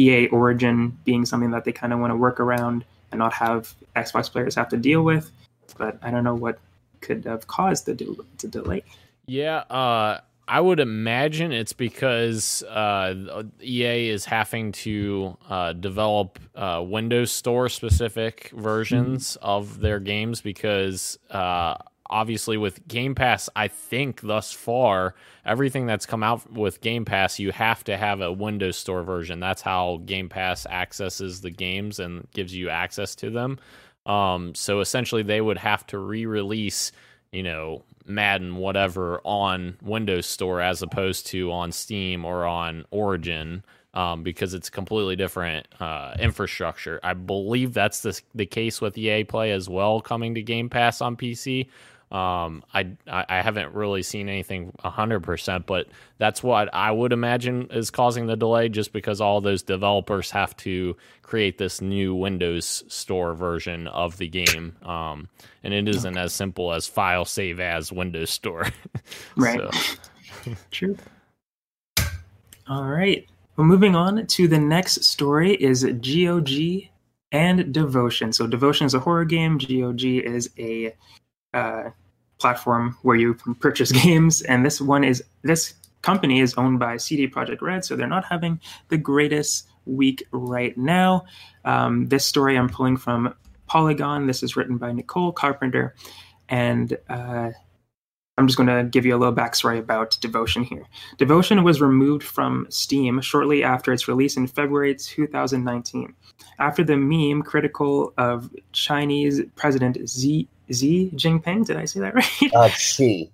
EA Origin being something that they kind of want to work around and not have Xbox players have to deal with. But I don't know what could have caused the, de- the delay. Yeah, uh, I would imagine it's because uh, EA is having to uh, develop uh, Windows Store specific versions mm-hmm. of their games because uh, obviously with Game Pass, I think thus far everything that's come out with Game Pass, you have to have a Windows Store version. That's how Game Pass accesses the games and gives you access to them. Um, so essentially, they would have to re-release, you know, Madden whatever on Windows Store as opposed to on Steam or on Origin. Um, because it's completely different uh, infrastructure. I believe that's the the case with EA Play as well, coming to Game Pass on PC. Um, I I haven't really seen anything hundred percent, but that's what I would imagine is causing the delay, just because all those developers have to create this new Windows Store version of the game, um, and it isn't as simple as file save as Windows Store. right. True. All right. Well, moving on to the next story is GOG and Devotion. So Devotion is a horror game. GOG is a uh, platform where you purchase games, and this one is this company is owned by CD Projekt Red, so they're not having the greatest week right now. Um, this story I'm pulling from Polygon. This is written by Nicole Carpenter, and uh, I'm just going to give you a little backstory about Devotion here. Devotion was removed from Steam shortly after its release in February 2019. After the meme critical of Chinese President Xi Xi Jinping. Did I say that right? Uh, she.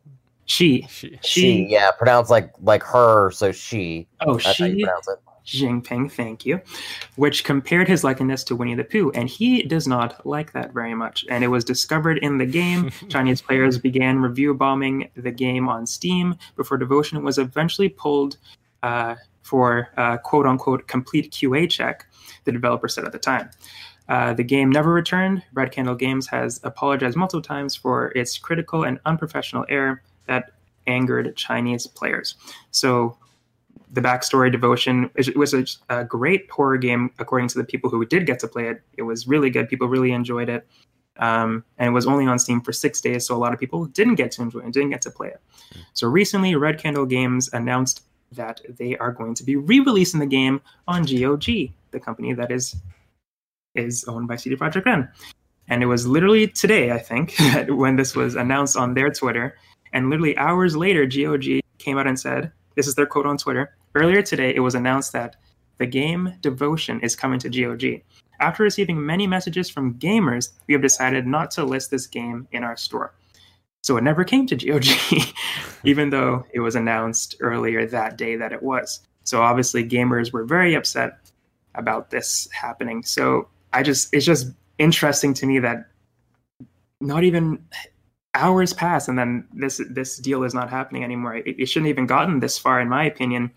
She. She. She. Yeah, pronounced like like her, so she. Oh, That's she. Jinping, thank you, which compared his likeness to Winnie the Pooh, and he does not like that very much. And it was discovered in the game. Chinese players began review bombing the game on Steam before Devotion was eventually pulled uh, for uh, quote unquote complete QA check, the developer said at the time. Uh, the game never returned. Red Candle Games has apologized multiple times for its critical and unprofessional error that angered Chinese players. So, the backstory devotion it was a, a, great horror game according to the people who did get to play it. It was really good. People really enjoyed it. Um, and it was only on Steam for six days, so a lot of people didn't get to enjoy it didn't get to play it. So recently, Red Candle Games announced that they are going to be re-releasing the game on GOG, the company that is is owned by CD Projekt Red. And it was literally today, I think, when this was announced on their Twitter. And literally hours later, GOG came out and said, this is their quote on Twitter. Earlier today, it was announced that the game Devotion is coming to GOG. After receiving many messages from gamers, we have decided not to list this game in our store. So it never came to GOG, even though it was announced earlier that day that it was. So obviously, gamers were very upset about this happening. So I just it's just interesting to me that not even hours pass and then this this deal is not happening anymore. It, it shouldn't have even gotten this far, in my opinion,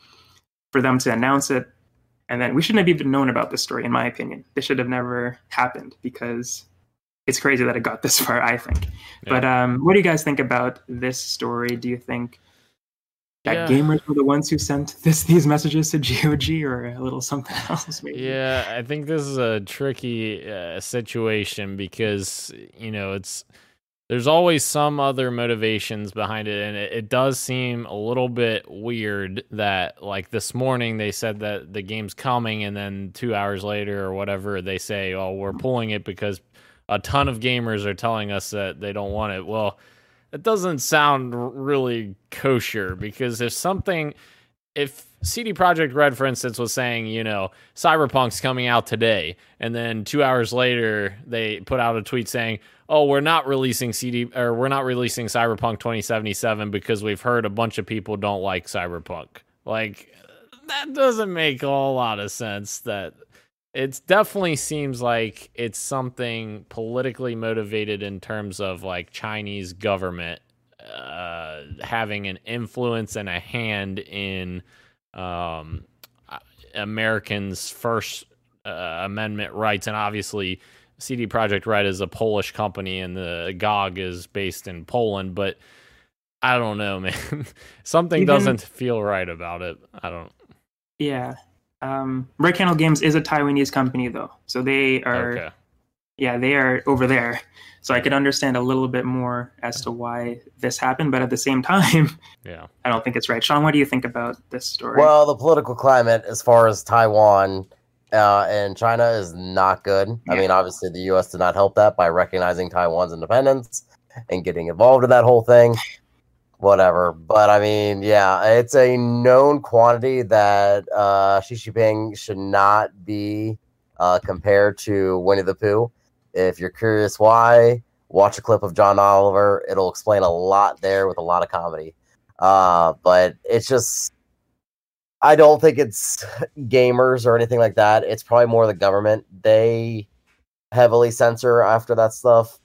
for them to announce it. And then we shouldn't have even known about this story, in my opinion. This should have never happened because it's crazy that it got this far. I think. Yeah. But um, what do you guys think about this story? Do you think yeah. gamers were the ones who sent this these messages to GOG or a little something else? Maybe. Yeah, I think this is a tricky uh, situation because you know it's there's always some other motivations behind it and it, it, does seem a little bit weird that like this morning they said that the game's coming and then two hours later or whatever they say oh we're pulling it because a ton of gamers are telling us that they don't want it well it doesn't sound really kosher because if something if CD Projekt Red, for instance, was saying, you know, Cyberpunk's coming out today, and then two hours later they put out a tweet saying, "Oh, we're not releasing CD or we're not releasing Cyberpunk 2077 because we've heard a bunch of people don't like Cyberpunk." Like that doesn't make a whole lot of sense. That it definitely seems like it's something politically motivated in terms of like Chinese government uh, having an influence and a hand in um, Americans' First uh, Amendment rights, and obviously CD Projekt Red is a Polish company, and the GOG is based in Poland. But I don't know, man. Something Even, doesn't feel right about it. I don't. Yeah, um, Red Candle Games is a Taiwanese company, though, so they are. Okay. Yeah, they are over there. So I could understand a little bit more as to why this happened, but at the same time, yeah, I don't think it's right. Sean, what do you think about this story? Well, the political climate as far as Taiwan uh, and China is not good. Yeah. I mean, obviously, the U.S. did not help that by recognizing Taiwan's independence and getting involved in that whole thing. Whatever, but I mean, yeah, it's a known quantity that uh, Xi Jinping should not be uh, compared to Winnie the Pooh if you're curious why, watch a clip of John Oliver. It'll explain a lot there with a lot of comedy. Uh, but it's just, I don't think it's gamers or anything like that. It's probably more the government. They heavily censor after that stuff.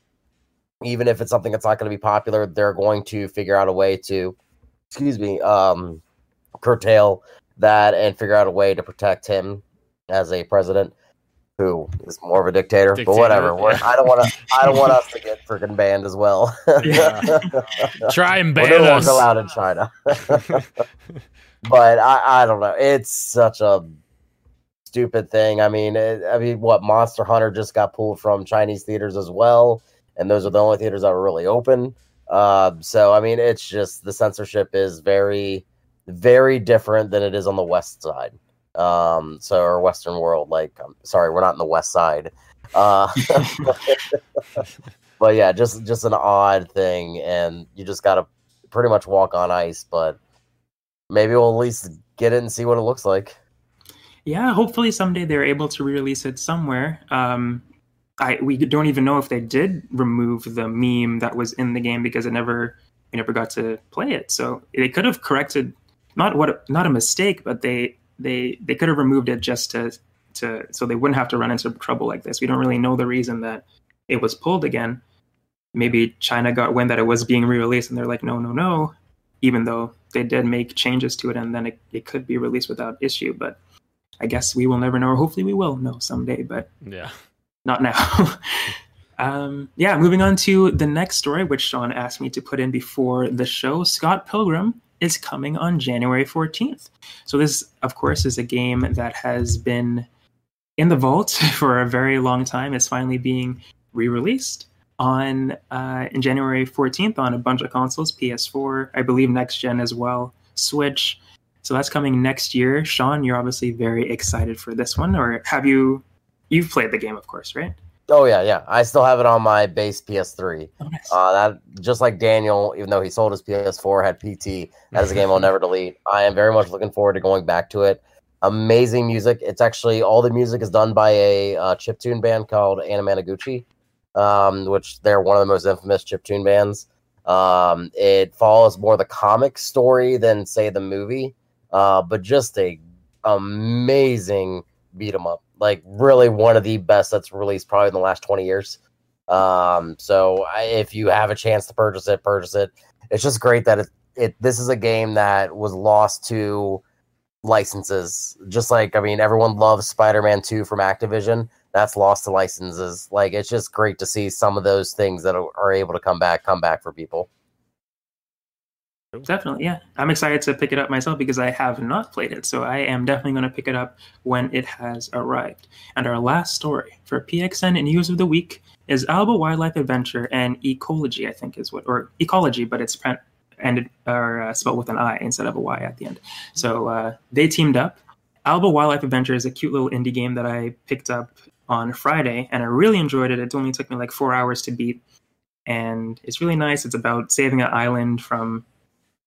Even if it's something that's not going to be popular, they're going to figure out a way to, excuse me, um, curtail that and figure out a way to protect him as a president who is more of a dictator, dictator but whatever. Yeah. I don't want to. I don't want us to get freaking banned as well. Try and ban well, us. allowed in China. but I, I don't know. It's such a stupid thing. I mean, it, I mean, what Monster Hunter just got pulled from Chinese theaters as well, and those are the only theaters that were really open. Uh, so I mean, it's just the censorship is very, very different than it is on the West side. Um so our western world like um, sorry we're not in the west side. Uh but yeah just just an odd thing and you just gotta pretty much walk on ice but maybe we'll at least get it and see what it looks like. Yeah hopefully someday they're able to re-release it somewhere. Um i we don't even know if they did remove the meme that was in the game because it never we never got to play it so they could have corrected not what not a mistake but they they they could have removed it just to to so they wouldn't have to run into trouble like this. We don't really know the reason that it was pulled again. Maybe China got wind that it was being re-released, and they're like, no, no, no. Even though they did make changes to it, and then it, it could be released without issue. But I guess we will never know, or hopefully we will know someday. But yeah, not now. um, yeah, moving on to the next story, which Sean asked me to put in before the show. Scott Pilgrim is coming on January 14th. So, this, of course, is a game that has been in the vault for a very long time. It's finally being re released on uh, in January 14th on a bunch of consoles PS4, I believe next gen as well, Switch. So, that's coming next year. Sean, you're obviously very excited for this one, or have you? You've played the game, of course, right? Oh yeah, yeah. I still have it on my base PS3. Oh, nice. uh, that just like Daniel, even though he sold his PS4, had PT. That is a game I'll never delete. I am very much looking forward to going back to it. Amazing music. It's actually all the music is done by a uh, chip tune band called Anamanaguchi, um, which they're one of the most infamous chip tune bands. Um, it follows more the comic story than say the movie, uh, but just a amazing beat 'em up like really one of the best that's released probably in the last 20 years. Um, so I, if you have a chance to purchase it, purchase it. It's just great that it, it this is a game that was lost to licenses. Just like I mean, everyone loves Spider-Man 2 from Activision. that's lost to licenses. Like it's just great to see some of those things that are, are able to come back, come back for people. Definitely, yeah. I'm excited to pick it up myself because I have not played it. So I am definitely going to pick it up when it has arrived. And our last story for PXN and News of the Week is Alba Wildlife Adventure and Ecology, I think is what, or Ecology, but it's ended or uh, spelled with an I instead of a Y at the end. So uh, they teamed up. Alba Wildlife Adventure is a cute little indie game that I picked up on Friday, and I really enjoyed it. It only took me like four hours to beat, and it's really nice. It's about saving an island from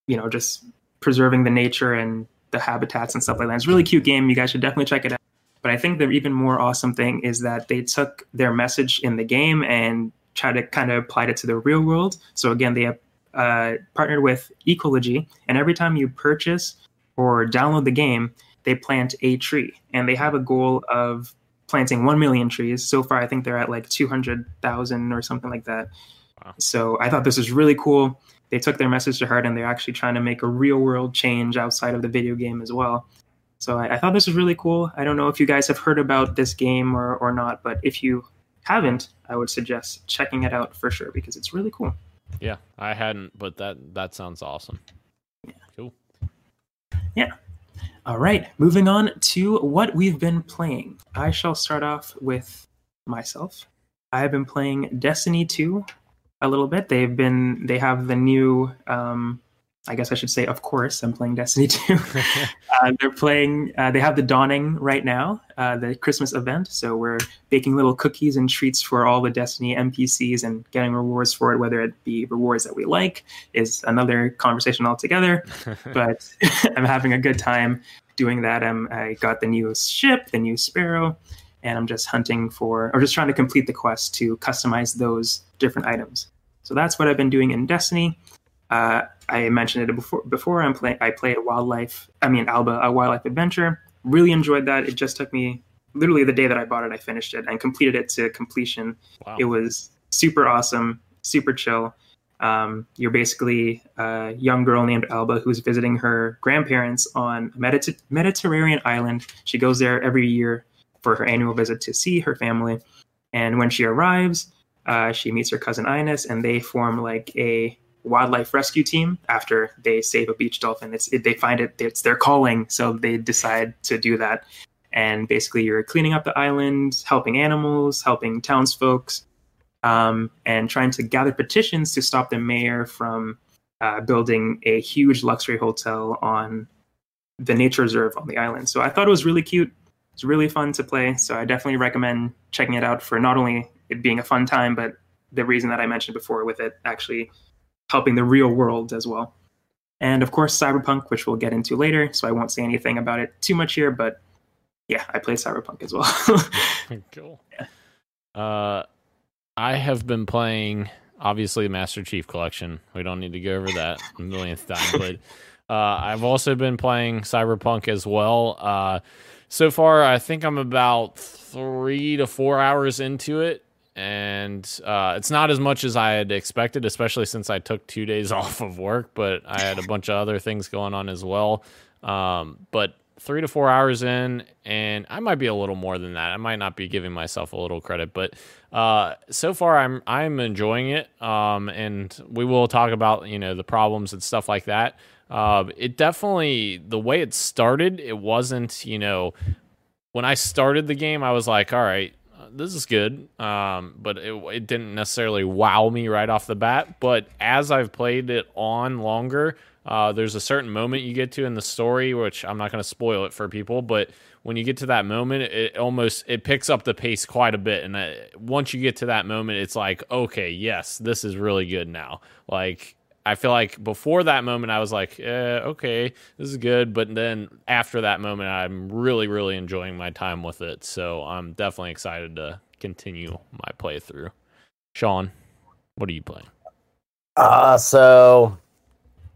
you know, just preserving the nature and the habitats and stuff like that. It's a really cute game. You guys should definitely check it out. But I think the even more awesome thing is that they took their message in the game and tried to kind of apply it to the real world. So again, they have uh, partnered with Ecologi, and every time you purchase or download the game, they plant a tree, and they have a goal of planting one million trees. So far, I think they're at like two hundred thousand or something like that. Wow. So I thought this was really cool they took their message to heart and they're actually trying to make a real world change outside of the video game as well. So I, I, thought this was really cool. I don't know if you guys have heard about this game or, or not, but if you haven't, I would suggest checking it out for sure because it's really cool. Yeah, I hadn't, but that that sounds awesome. Yeah. Cool. Yeah. All right, moving on to what we've been playing. I shall start off with myself. I've been playing Destiny 2 a little bit. They've been they have the new um, I guess I should say, of course, I'm playing Destiny 2. uh, they're playing, uh, they have the Dawning right now, uh, the Christmas event. So we're baking little cookies and treats for all the Destiny NPCs and getting rewards for it, whether it be rewards that we like, is another conversation altogether. but I'm having a good time doing that. I'm, I got the new ship, the new Sparrow, and I'm just hunting for, or just trying to complete the quest to customize those different items. So that's what I've been doing in Destiny. Uh, I mentioned it before. Before I'm playing, I played wildlife. I mean, Alba, a wildlife adventure. Really enjoyed that. It just took me literally the day that I bought it. I finished it and completed it to completion. Wow. It was super awesome, super chill. Um, you're basically a young girl named Alba who's visiting her grandparents on a Mediter- Mediterranean island. She goes there every year for her annual visit to see her family. And when she arrives, uh, she meets her cousin Ines, and they form like a wildlife rescue team after they save a beach dolphin. It's it, they find it it's their calling, so they decide to do that. And basically, you're cleaning up the island, helping animals, helping townsfolk, um, and trying to gather petitions to stop the mayor from uh, building a huge luxury hotel on the nature reserve on the island. So I thought it was really cute. It's really fun to play. So I definitely recommend checking it out for not only it being a fun time, but the reason that I mentioned before with it actually helping the real world as well. And of course, Cyberpunk, which we'll get into later. So I won't say anything about it too much here, but yeah, I play Cyberpunk as well. cool. Yeah. Uh, I have been playing obviously Master Chief Collection. We don't need to go over that a millionth time, but uh, I've also been playing Cyberpunk as well. Uh, so far, I think I'm about three to four hours into it and uh, it's not as much as I had expected, especially since I took two days off of work. But I had a bunch of other things going on as well. Um, but three to four hours in, and I might be a little more than that. I might not be giving myself a little credit, but uh, so far I'm I'm enjoying it. Um, and we will talk about you know the problems and stuff like that. Uh, it definitely the way it started, it wasn't you know when I started the game, I was like, all right, this is good. Um, but it, it didn't necessarily wow me right off the bat. But as I've played it on longer, uh, there's a certain moment you get to in the story, which I'm not going to spoil it for people, but when you get to that moment, it almost it picks up the pace quite a bit. And uh, once you get to that moment, it's like, okay, yes, this is really good now. Like I feel like before that moment, I was like, eh, okay, this is good. But then after that moment, I'm really, really enjoying my time with it. So I'm definitely excited to continue my playthrough. Sean, what are you playing? Uh, so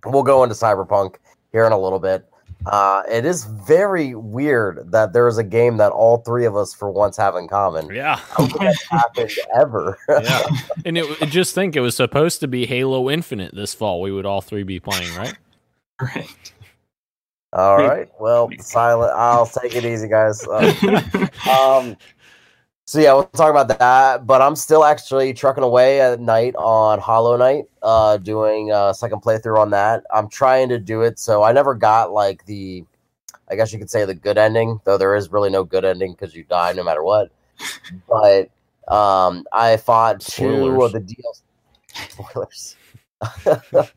we'll go into Cyberpunk here in a little bit. Uh, it is very weird that there is a game that all three of us for once have in common. Yeah, how could that happened ever? yeah, and it, just think it was supposed to be Halo Infinite this fall. We would all three be playing, right? right. All right. Well, silent. I'll take it easy, guys. Uh, um, So yeah, we'll talk about that. But I'm still actually trucking away at night on Hollow Knight, uh, doing a second playthrough on that. I'm trying to do it, so I never got like the, I guess you could say the good ending, though there is really no good ending because you die no matter what. But um, I fought two of the deals. Spoilers.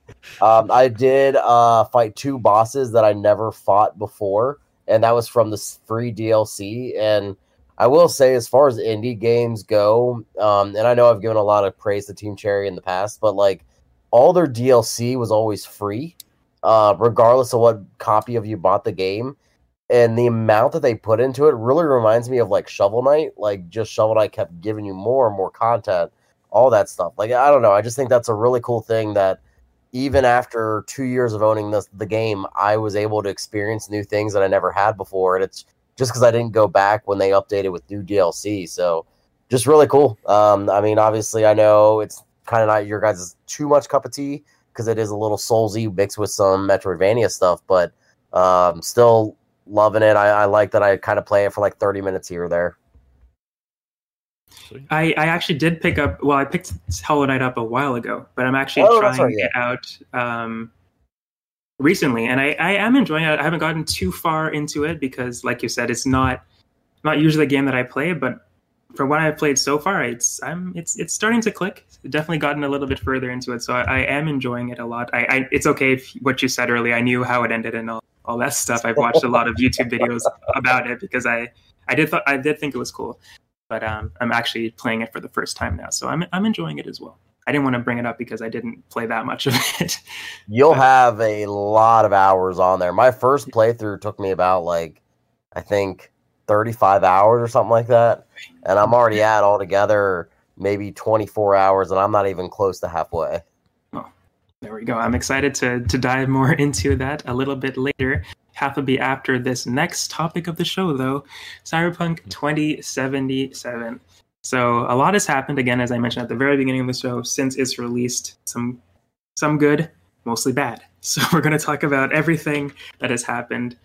um, I did uh, fight two bosses that I never fought before, and that was from the free DLC. And I will say, as far as indie games go, um, and I know I've given a lot of praise to Team Cherry in the past, but like all their DLC was always free, uh, regardless of what copy of you bought the game. And the amount that they put into it really reminds me of like Shovel Knight. Like just Shovel Knight kept giving you more and more content, all that stuff. Like I don't know, I just think that's a really cool thing that even after two years of owning this the game, I was able to experience new things that I never had before, and it's just because I didn't go back when they updated with new DLC. So just really cool. Um, I mean, obviously, I know it's kind of not your guys' too much cup of tea because it is a little soulsy mixed with some Metroidvania stuff, but um, still loving it. I, I like that I kind of play it for like 30 minutes here or there. I, I actually did pick up. Well, I picked Hollow Knight up a while ago, but I'm actually Oh, trying right, it out um, recently, and I, I am enjoying it. I haven't gotten too far into it because, like you said, it's not not usually a game that I play. But from what I've played so far, it's I'm it's it's starting to click. Definitely gotten a little bit further into it, so I, I am enjoying it a lot. I, I it's okay if what you said earlier. I knew how it ended and all, all that stuff. I've watched a lot of YouTube videos about it because I I did th- I did think it was cool but um, I'm actually playing it for the first time now, so I'm I'm enjoying it as well. I didn't want to bring it up because I didn't play that much of it. You'll have a lot of hours on there. My first playthrough took me about like, I think 35 hours or something like that. And I'm already at altogether maybe 24 hours, and I'm not even close to halfway. Oh, there we go. I'm excited to to dive more into that a little bit later. Have to be after this next topic of the show, though. Cyberpunk 2077. So a lot has happened again, as I mentioned at the very beginning of the show, since it's released. Some some good, mostly bad. So we're going to talk about everything that has happened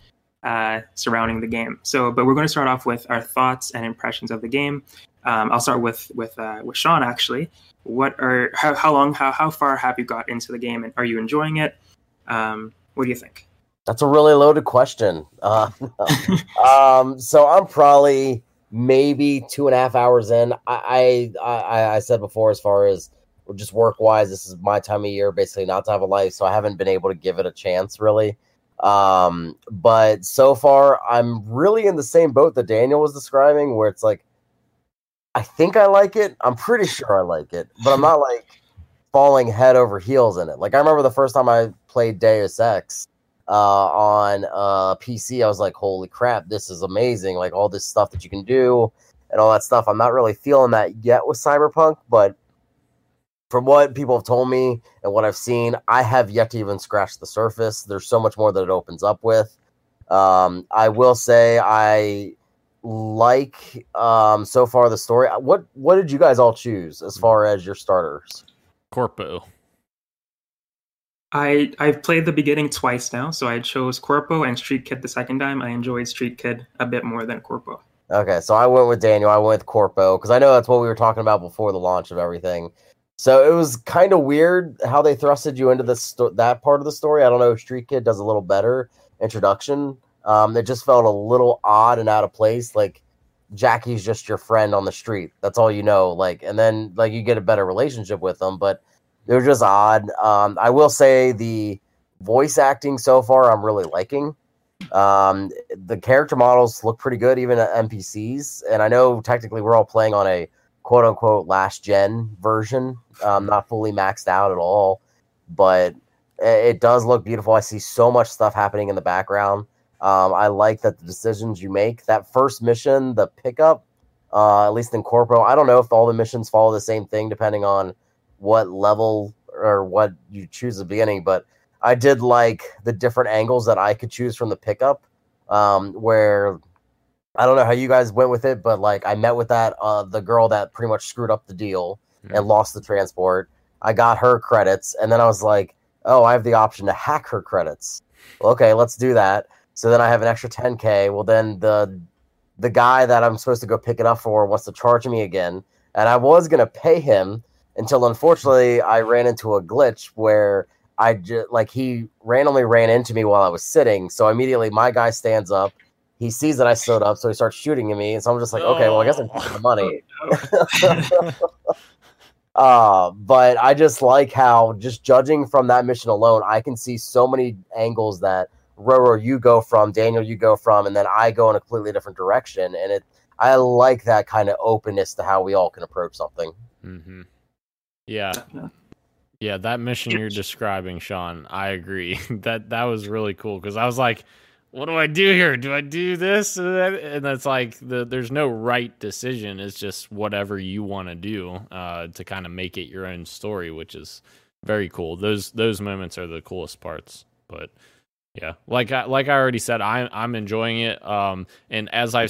uh, surrounding the game. So, but we're going to start off with our thoughts and impressions of the game. Um, I'll start with with uh, with Sean. Actually, what are how, how long how how far have you got into the game, and are you enjoying it? Um, what do you think? That's a really loaded question. Uh, um, so I'm probably maybe two and a half hours in. I, I, I, I said before, as far as just work wise, this is my time of year, basically not to have a life, so I haven't been able to give it a chance really. Um, but so far, I'm really in the same boat that Daniel was describing, where it's like, I think I like it. I'm pretty sure I like it, but I'm not like falling head over heels in it. Like I remember the first time I played Deus Ex uh, on uh, PC, I was like, "Holy crap, this is amazing!" Like all this stuff that you can do and all that stuff. I'm not really feeling that yet with Cyberpunk, but from what people have told me and what I've seen, I have yet to even scratch the surface. There's so much more that it opens up with. Um, I will say I like um, so far the story. What what did you guys all choose as far as your starters? Corpo. I I've played the beginning twice now, so I chose Corpo and Street Kid the second time. I enjoyed Street Kid a bit more than Corpo. Okay, so I went with Daniel. I went with Corpo because I know that's what we were talking about before the launch of everything. So it was kind of weird how they thrusted you into this sto- that part of the story. I don't know if Street Kid does a little better introduction. Um, it just felt a little odd and out of place. Like Jackie's just your friend on the street. That's all you know. Like, and then like you get a better relationship with them, but was just odd. Um, I will say the voice acting so far I'm really liking. Um, the character models look pretty good, even at NPCs. And I know technically we're all playing on a quote unquote last gen version, um, not fully maxed out at all, but it, it does look beautiful. I see so much stuff happening in the background. Um, I like that the decisions you make. That first mission, the pickup, uh, at least in Corpo, I don't know if all the missions follow the same thing depending on what level or what you choose at the beginning, but I did like the different angles that I could choose from the pickup. Um, where I don't know how you guys went with it, but like I met with that uh the girl that pretty much screwed up the deal and lost the transport. I got her credits, and then I was like, oh, I have the option to hack her credits. Well, okay, let's do that. So then I have an extra 10k. Well, then the the guy that I'm supposed to go pick it up for wants to charge me again, and I was gonna pay him until unfortunately I ran into a glitch where I just like he randomly ran into me while I was sitting. So immediately my guy stands up. He sees that I stood up, so he starts shooting at me, and so I'm just like, okay, well I guess I'm taking the money. uh, but I just like how just judging from that mission alone, I can see so many angles that Roro you go from, Daniel you go from, and then I go in a completely different direction, and it. I like that kind of openness to how we all can approach something. Mm-hmm. Yeah. Yeah, that mission you're describing, Sean, I agree. that that was really cool because I was like, "What do I do here? Do I do this?" And that's like the there's no right decision. It's just whatever you want to do uh, to kind of make it your own story, which is very cool. Those those moments are the coolest parts. But yeah, like I, like I already said, I'm I'm enjoying it. Um, and as I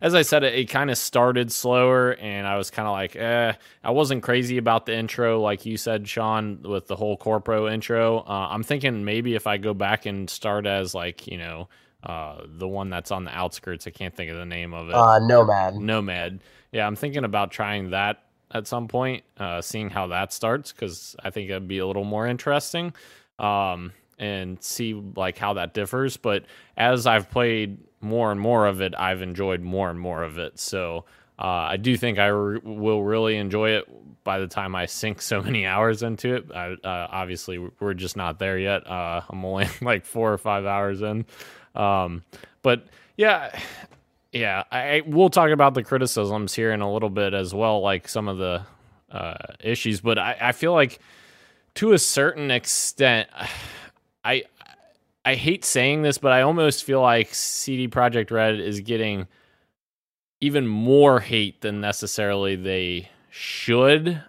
as I said, it, it kind of started slower, and I was kind of like, eh. I wasn't crazy about the intro, like you said, Sean, with the whole Corpo intro. Uh, I'm thinking maybe if I go back and start as like you know uh, the one that's on the outskirts, I can't think of the name of it. Uh, Nomad. Nomad. Yeah, I'm thinking about trying that at some point, uh, seeing how that starts because I think it'd be a little more interesting. Um, and see like how that differs. But as I've played more and more of it, I've enjoyed more and more of it. So uh, I do think I re- will really enjoy it by the time I sink so many hours into it. I, uh, obviously, we're just not there yet. Uh, I'm only like four or five hours in. Um, but yeah, yeah, I we'll talk about the criticisms here in a little bit as well, like some of the uh, issues. But I, I feel like to a certain extent. I I hate saying this, but I almost feel like CD Projekt Red is getting even more hate than necessarily they should.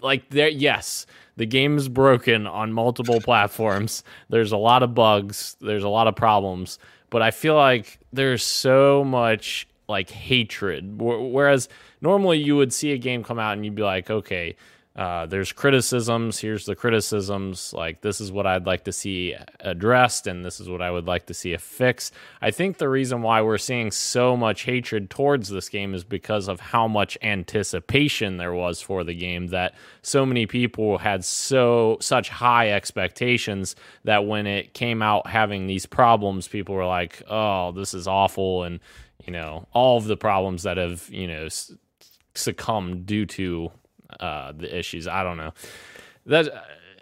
Like there, yes, the game is broken on multiple platforms. There's a lot of bugs. There's a lot of problems, but I feel like there's so much like hatred. Whereas normally you would see a game come out and you'd be like, okay, uh, there's criticisms. Here's the criticisms. Like, this is what I'd like to see addressed, and this is what I would like to see a fix. I think the reason why we're seeing so much hatred towards this game is because of how much anticipation there was for the game. That so many people had so such high expectations that when it came out having these problems, people were like, "Oh, this is awful," and you know, all of the problems that have you know succumbed due to uh, the issues. I don't know. That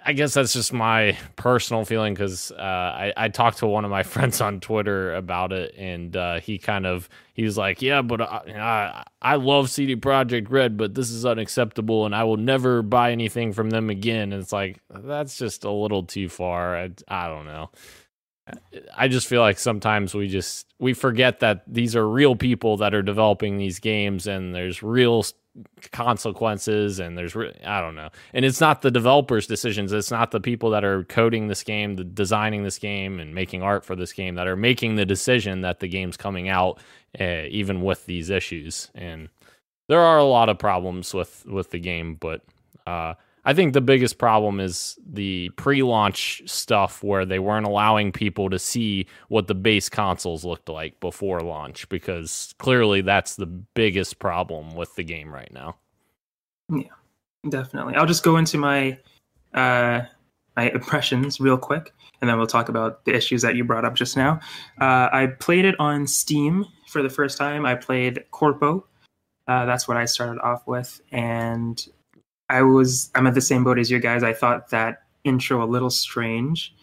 I guess that's just my personal feeling because uh, I, I talked to one of my friends on Twitter about it, and uh, he kind of he was like, "Yeah, but I, I, I love CD Projekt Red, but this is unacceptable, and I will never buy anything from them again." And it's like that's just a little too far. I, I don't know. I just feel like sometimes we just we forget that these are real people that are developing these games, and there's real consequences and there's i don't know. And it's not the developers decisions. It's not the people that are coding this game the designing this game and making art for this game that are making the decision that the game's coming out uh, even with these issues. And there are a lot of problems with with the game but uh I think the biggest problem is the pre-launch stuff where they weren't allowing people to see what the base consoles looked like before launch because clearly that's the biggest problem with the game right now. Yeah, definitely. I'll just go into my uh, my impressions real quick, and then we'll talk about the issues that you brought up just now. Uh, I played it on Steam for the first time. I played Corpo. Uh, that's what I started off with, and I was I'm at the same boat as you guys. I thought that intro a little strange.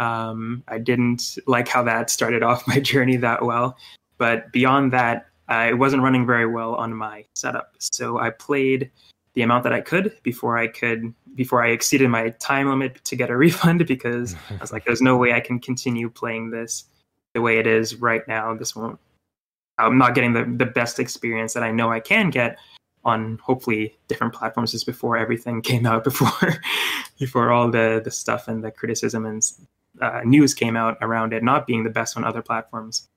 Um, I didn't like how that started off my journey that well. But beyond that, uh, it wasn't running very well on my setup. So I played the amount that I could before I could before I exceeded my time limit to get a refund because I was like, there's no way I can continue playing this the way it is right now. This won't. I'm not getting the, the best experience that I know I can get on hopefully different platforms just before everything came out before before all the the stuff and the criticism and uh, news came out around it not being the best on other platforms.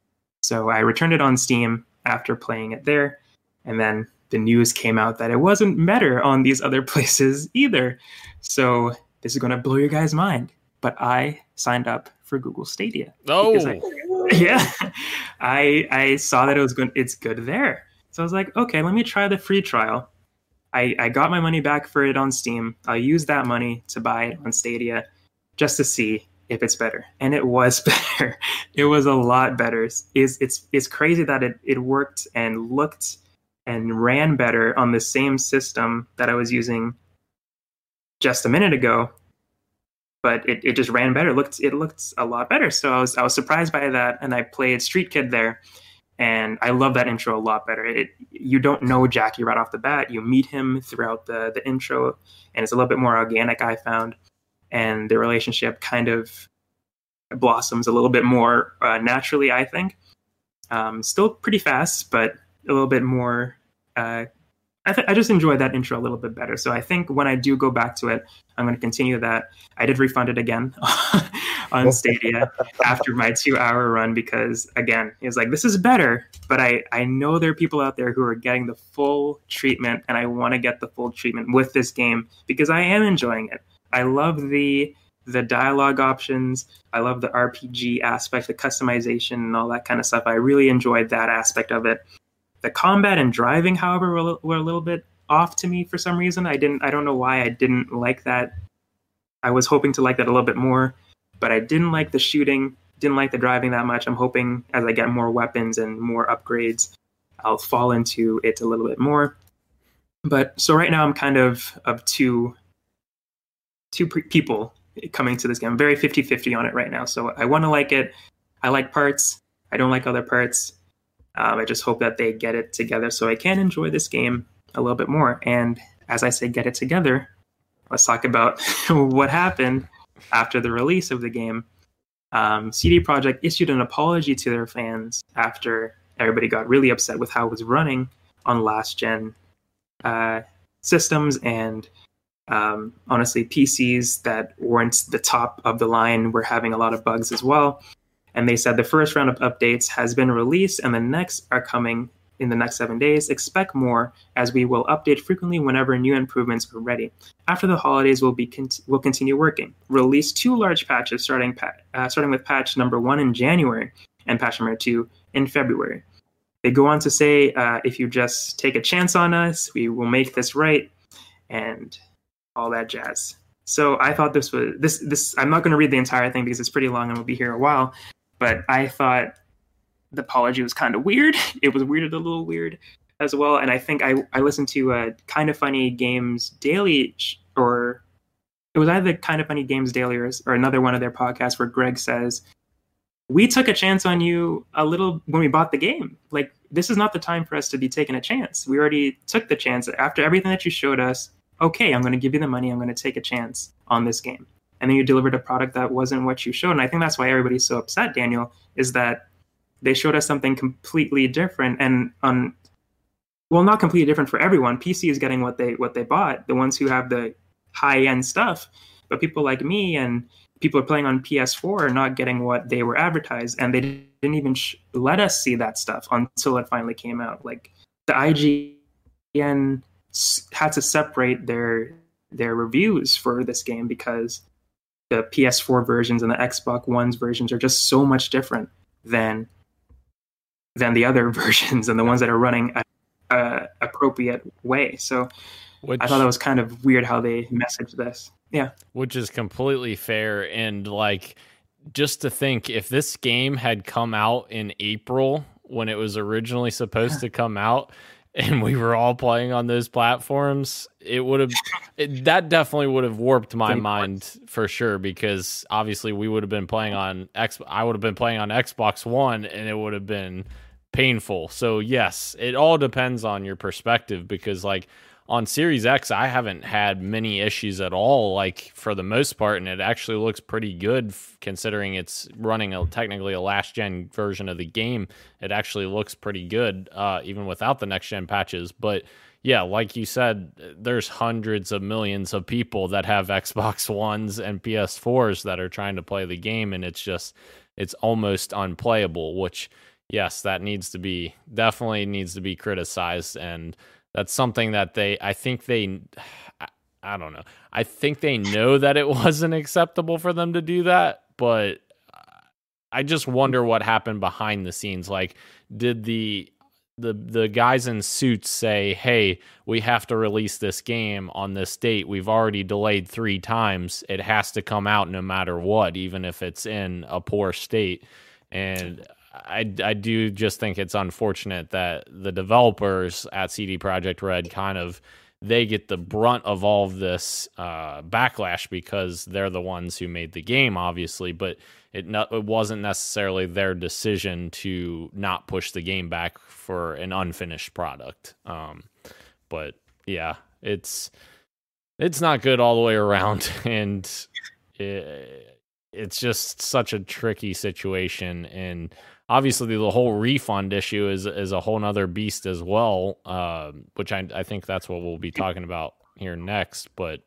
So i returned it on steam after playing it there and then the news came out that it wasn't better on these other places either. So this is going to blow your guys mind but i signed up for google stadia oh I, yeah, I I saw that it was good. It's good there, so I was like, okay, let me try the free trial. I I got my money back for it on Steam. I'll use that money to buy it on Stadia, just to see if it's better. And it was better. it was a lot better. It's it's it's crazy that it it worked and looked and ran better on the same system that I was using just a minute ago but it, it just ran better. It looked it looked a lot better. So I was I was surprised by that, and I played Street Kid there, and I love that intro a lot better. It you don't know Jackie right off the bat. You meet him throughout the the intro, and it's a little bit more organic. I found, and the relationship kind of blossoms a little bit more uh, naturally. I think, um, still pretty fast, but a little bit more uh, I, th- I just enjoy that intro a little bit better. So I think when I do go back to it, I'm going to continue that. I did refund it again on Stadia after my two hour run because, again, he was like, this is better. But I, I know there are people out there who are getting the full treatment, and I want to get the full treatment with this game because I am enjoying it. I love the the dialogue options. I love the RPG aspect, the customization, and all that kind of stuff. I really enjoyed that aspect of it. The combat and driving, however, were, were a little bit off to me for some reason. I didn't. I don't know why I didn't like that. I was hoping to like that a little bit more, but I didn't like the shooting. Didn't like the driving that much. I'm hoping as I get more weapons and more upgrades, I'll fall into it a little bit more. But so right now I'm kind of of two two pre- people coming to this game. I'm very 50-50 on it right now. So I want to like it. I like parts. I don't like other parts. Um, I just hope that they get it together so I can enjoy this game a little bit more. And as I say, get it together, let's talk about what happened after the release of the game. Um, CD Projekt issued an apology to their fans after everybody got really upset with how it was running on last gen uh, systems and um, honestly PCs that weren't the top of the line were having a lot of bugs as well. And they said the first round of updates has been released and the next are coming in the next seven days. Expect more as we will update frequently whenever new improvements are ready. After the holidays, we'll be con- we'll continue working. Release two large patches starting pa- uh, starting with patch number one in January and patch number two in February. They go on to say, uh, if you just take a chance on us, we will make this right, and all that jazz. So I thought this was this this. I'm not going to read the entire thing because it's pretty long and we'll be here a while but I thought the apology was kind of weird. It was weirded a little weird as well. And I think I, I listened to uh, a kind of funny games daily or it was either kind of funny games daily or, or another one of their podcasts where Greg says, we took a chance on you a little when we bought the game. Like this is not the time for us to be taking a chance. We already took the chance after everything that you showed us. Okay, I'm going to give you the money. I'm going to take a chance on this game and then you delivered a product that wasn't what you showed. And I think that's why everybody's so upset, Daniel, is that they showed us something completely different and on well not completely different for everyone. PC is getting what they what they bought, the ones who have the high end stuff. But people like me and people are playing on PS4 are not getting what they were advertised, and they didn't even sh- let us see that stuff until it finally came out. Like the IGN had to separate their their reviews for this game because the PS4 versions and the Xbox One's versions are just so much different than than the other versions and the ones that are running a, a appropriate way. So which, I thought that was kind of weird how they messaged this. Yeah, which is completely fair. And like just to think if this game had come out in April when it was originally supposed to come out and we were all playing on those platforms, it would have that definitely would have warped my mind for sure because obviously we would have been playing on X I would have been playing on Xbox 1 and it would have been painful. So yes, it all depends on your perspective because like on Series X, I haven't had many issues at all, like for the most part, and it actually looks pretty good f- considering it's running a, technically a last gen version of the game. It actually looks pretty good, uh, even without the next gen patches. But yeah, like you said, there's hundreds of millions of people that have Xbox Ones and PS4s that are trying to play the game, and it's just it's almost unplayable. Which yes, that needs to be definitely needs to be criticized and that's something that they i think they i don't know i think they know that it wasn't acceptable for them to do that but I just wonder what happened behind the scenes. Like, did the the the guys in suits say, "Hey, we have to release this game on this date. We've already delayed 3 times. It has to come out no matter what, even if it's in a poor state." And I I do just think it's unfortunate that the developers at CD Projekt Red kind of they get the brunt of all of this uh, backlash because they're the ones who made the game, obviously. But it, not, it wasn't necessarily their decision to not push the game back for an unfinished product. Um, but yeah, it's it's not good all the way around, and it, it's just such a tricky situation. And obviously, the whole refund issue is is a whole nother beast as well, uh, which I I think that's what we'll be talking about here next. But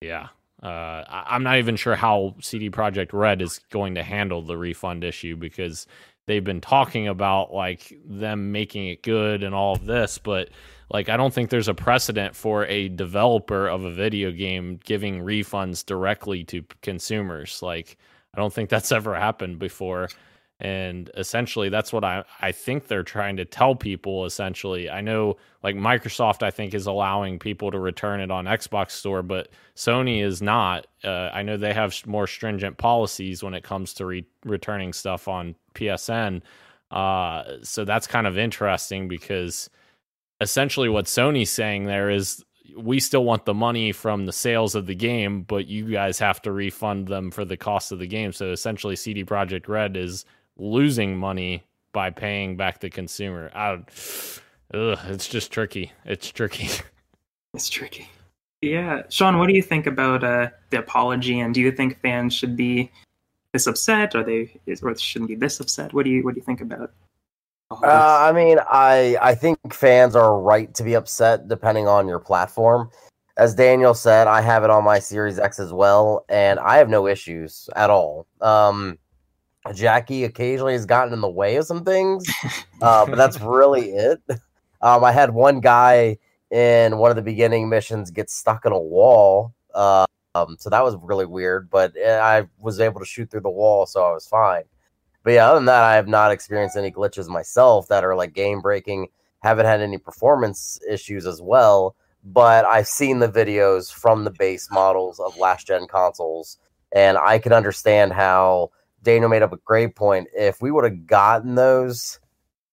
yeah, uh, I'm not even sure how CD Projekt Red is going to handle the refund issue because they've been talking about like them making it good and all of this, but like I don't think there's a precedent for a developer of a video game giving refunds directly to consumers. Like I don't think that's ever happened before and essentially that's what I, I think they're trying to tell people essentially. I know like microsoft i think is allowing people to return it on xbox store but sony is not. Uh, i know they have more stringent policies when it comes to re- returning stuff on psn uh, so that's kind of interesting because essentially what sony's saying there is we still want the money from the sales of the game, but you guys have to refund them for the cost of the game. So essentially, CD Projekt Red is losing money by paying back the consumer. I, ugh, it's just tricky. It's tricky. It's tricky. Yeah, Sean, what do you think about uh, the apology? And do you think fans should be this upset, or they is, or shouldn't be this upset? What do you what do you think about? Uh, I mean, I I think fans are right to be upset depending on your platform. As Daniel said, I have it on my Series X as well, and I have no issues at all. Um, Jackie occasionally has gotten in the way of some things, uh, but that's really it. Um, I had one guy in one of the beginning missions get stuck in a wall, uh, um, so that was really weird. But eh, I was able to shoot through the wall, so I was fine. But yeah, other than that, I have not experienced any glitches myself that are like game breaking. Haven't had any performance issues as well. But I've seen the videos from the base models of last gen consoles, and I can understand how Daniel made up a great point. If we would have gotten those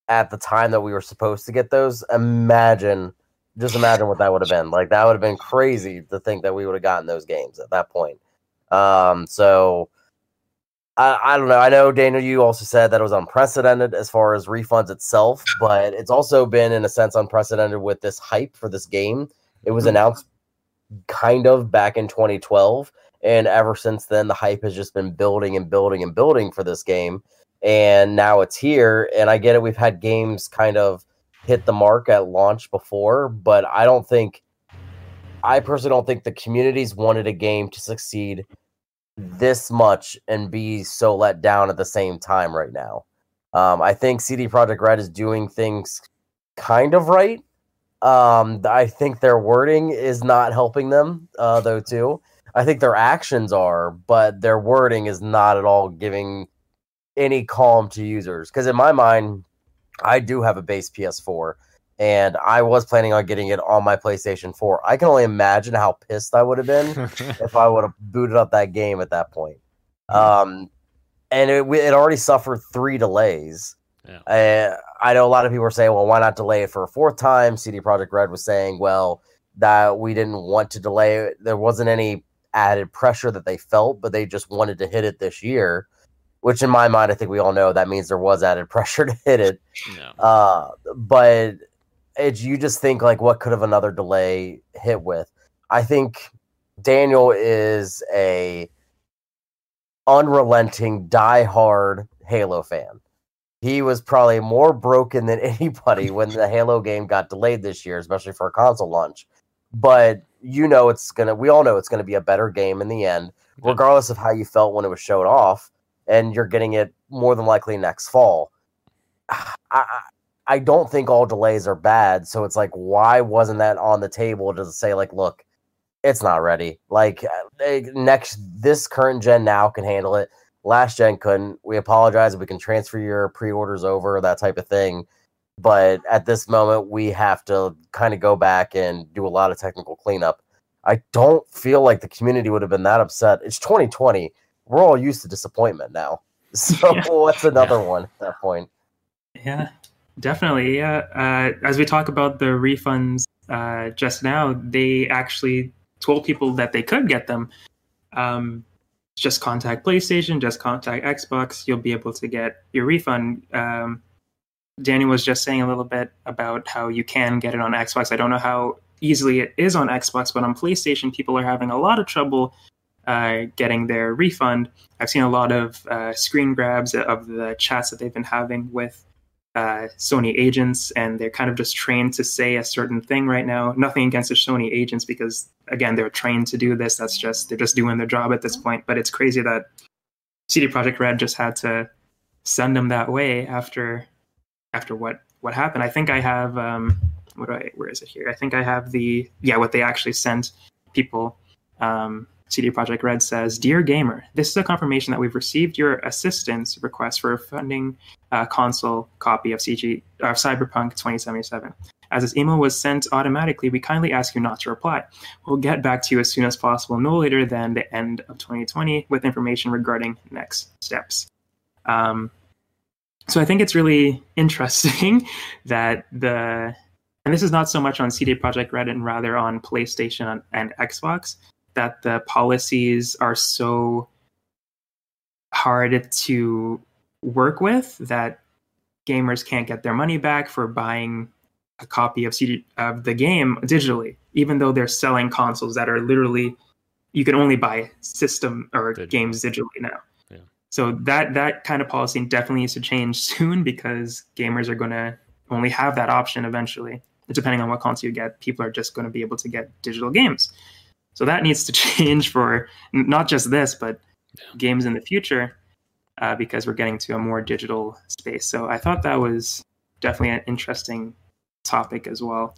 at the time that we were supposed to get those, imagine, just imagine what that would have been. Like that would have been crazy to think that we would have gotten those games at that point. Um, so I, I don't know. I know Daniel, you also said that it was unprecedented as far as refunds itself, but it's also been in a sense unprecedented with this hype for this game. It was mm-hmm. announced kind of back in 2012 and ever since then, the hype has just been building and building and building for this game. And now it's here. And I get it. We've had games kind of hit the mark at launch before, but I don't think, I personally don't think the communities wanted a game to succeed this much and be so let down at the same time right now. Um, I think CD Projekt Red is doing things kind of right. Um, I think their wording is not helping them, uh, though, too. I think their actions are, but their wording is not at all giving any calm to users. Because in my mind, I do have a base PS4, and I was planning on getting it on my PlayStation 4. I can only imagine how pissed I would have been if I would have booted up that game at that point. Um, and it, it already suffered three delays. Yeah. Uh, I know a lot of people are saying, well, why not delay it for a fourth time? CD Projekt Red was saying, well, that we didn't want to delay it. There wasn't any added pressure that they felt, but they just wanted to hit it this year. Which, in my mind, I think we all know that means there was added pressure to hit it. Uh, but it's you just think like, what could have another delay hit with? I think Daniel is a unrelenting, die-hard Halo fan. He was probably more broken than anybody when the Halo game got delayed this year, especially for a console launch. But you know it's gonna we all know it's gonna be a better game in the end, regardless of how you felt when it was showed off, and you're getting it more than likely next fall. I I don't think all delays are bad, so it's like why wasn't that on the table to say like, look, it's not ready. Like uh, next this current gen now can handle it. last gen couldn't. We apologize. We can transfer your pre-orders over, that type of thing. But at this moment, we have to kind of go back and do a lot of technical cleanup. I don't feel like the community would have been that upset. It's 2020. We're all used to disappointment now. So Yeah. what's another one at that point? Yeah, definitely. Yeah. Uh, as we talk about the refunds uh, just now, they actually told people that they could get them. Um, just contact PlayStation, just contact Xbox. You'll be able to get your refund. Um, Danny was just saying a little bit about how you can get it on Xbox. I don't know how easily it is on Xbox, but on PlayStation, people are having a lot of trouble uh, getting their refund. I've seen a lot of uh, screen grabs of the chats that they've been having with uh, Sony agents, and they're kind of just trained to say a certain thing right now. Nothing against the Sony agents because, again, they're trained to do this. That's just they're just doing their job at this point. But it's crazy that CD Projekt Red just had to send them that way after after what what happened. I think I have um, what do I where is it here? I think I have the yeah what they actually sent people. Um, CD Projekt Red says, "Dear gamer, this is a confirmation that we've received your assistance request for a funding uh, console copy of CG of Cyberpunk 2077. As this email was sent automatically, we kindly ask you not to reply. We'll get back to you as soon as possible, no later than the end of 2020, with information regarding next steps." Um, so I think it's really interesting that the and this is not so much on CD Projekt Red and rather on PlayStation and Xbox that the policies are so hard to work with that gamers can't get their money back for buying a copy of CD of the game digitally, even though they're selling consoles that are literally you can only buy system or Digital. games digitally now. Yeah. So that that kind of policy definitely needs to change soon because gamers are going to only have that option eventually. Depending on what console you get, people are just going to be able to get digital games. So that needs to change for not just this, but games in the future, uh, because we're getting to a more digital space. So I thought that was definitely an interesting topic as well.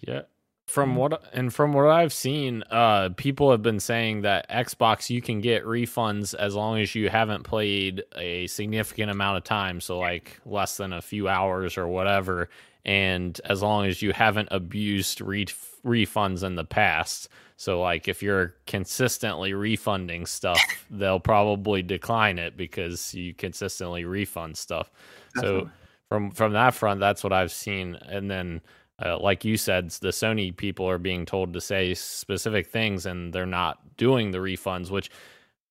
Yeah. From what and from what I've seen, uh, people have been saying that Xbox you can get refunds as long as you haven't played a significant amount of time, so like less than a few hours or whatever, and as long as you haven't abused re- refunds in the past. So like if you're consistently refunding stuff, they'll probably decline it because you consistently refund stuff. So from from that front, that's what I've seen. And then, uh, like you said, the Sony people are being told to say specific things, and they're not doing the refunds, which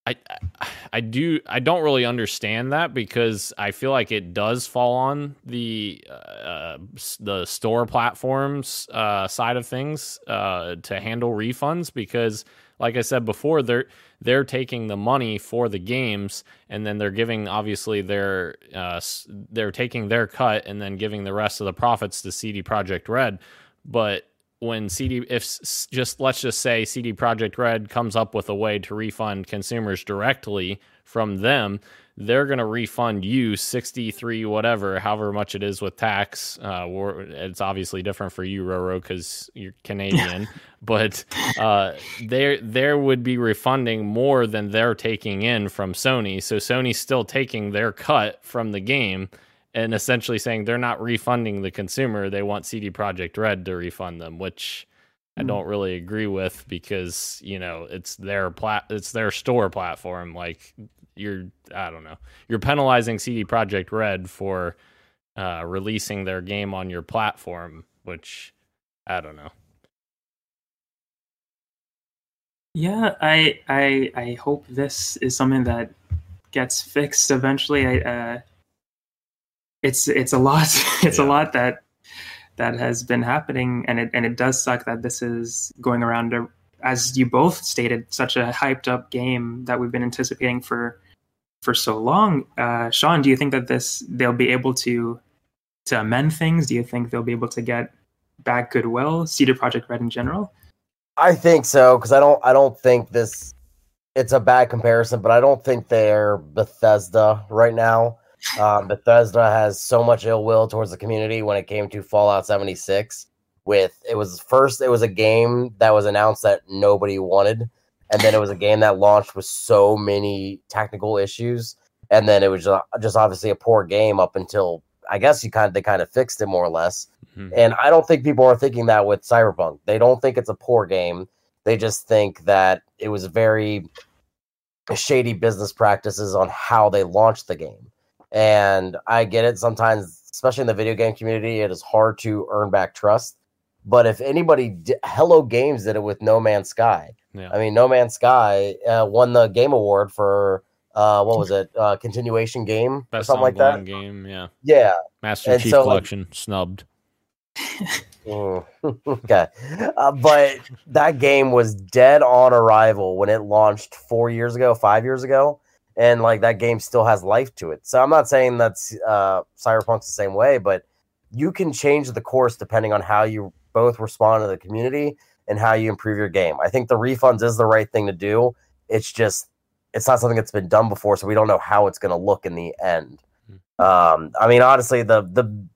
I I do I don't really understand that because I feel like it does fall on the uh, the store platforms uh, side of things uh, to handle refunds because like I said before they're they're taking the money for the games and then they're giving obviously their uh, they're taking their cut and then giving the rest of the profits to CD Projekt Red. But when CD if just let's just say CD Projekt Red comes up with a way to refund consumers directly from them, they're going to refund you 63 whatever, however much it is with tax. Uh it's obviously different for you Roro cuz you're Canadian, but uh there there would be refunding more than they're taking in from Sony. So Sony's still taking their cut from the game and essentially saying they're not refunding the consumer. They want CD Projekt Red to refund them, which I Hmm. don't really agree with because you know it's their plat, it's their store platform. Like you're, I don't know, you're penalizing CD Projekt Red for uh, releasing their game on your platform, which I don't know. Yeah, I I I hope this is something that gets fixed eventually. I uh, it's it's a lot. It's a lot that that has been happening, and it and it does suck that this is going around. A, as you both stated, such a hyped up game that we've been anticipating for for so long. Uh, Sean, do you think that this they'll be able to to amend things? Do you think they'll be able to get back goodwill, CD Projekt Red in general? I think so because I don't. I don't think this. It's a bad comparison, but I don't think they're Bethesda right now. Um, Bethesda has so much ill will towards the community when it came to Fallout 76. With it was first, it was a game that was announced that nobody wanted, and then it was a game that launched with so many technical issues, and then it was just, just obviously a poor game up until I guess you kind of they kind of fixed it more or less. Mhm. And I don't think people are thinking that with Cyberpunk. They don't think it's a poor game. They just think that it was very shady business practices on how they launched the game. And I get it sometimes, especially in the video game community, it is hard to earn back trust. But if anybody, di- Hello Games did it with No Man's Sky. Yeah. I mean, No Man's Sky uh, won the game award for uh, what was it? Uh, continuation game or something like that. game, yeah. Yeah, Master And Chief so, like- Collection snubbed. Mm, okay. Uh, but that game was dead on arrival when it launched four years ago, five years ago. And like that game still has life to it. So I'm not saying that's uh, Cyberpunk's the same way, but you can change the course depending on how you both respond to the community and how you improve your game. I think the refunds is the right thing to do. It's just, it's not something that's been done before. So we don't know how it's going to look in the end. Um, I mean, honestly, the, the,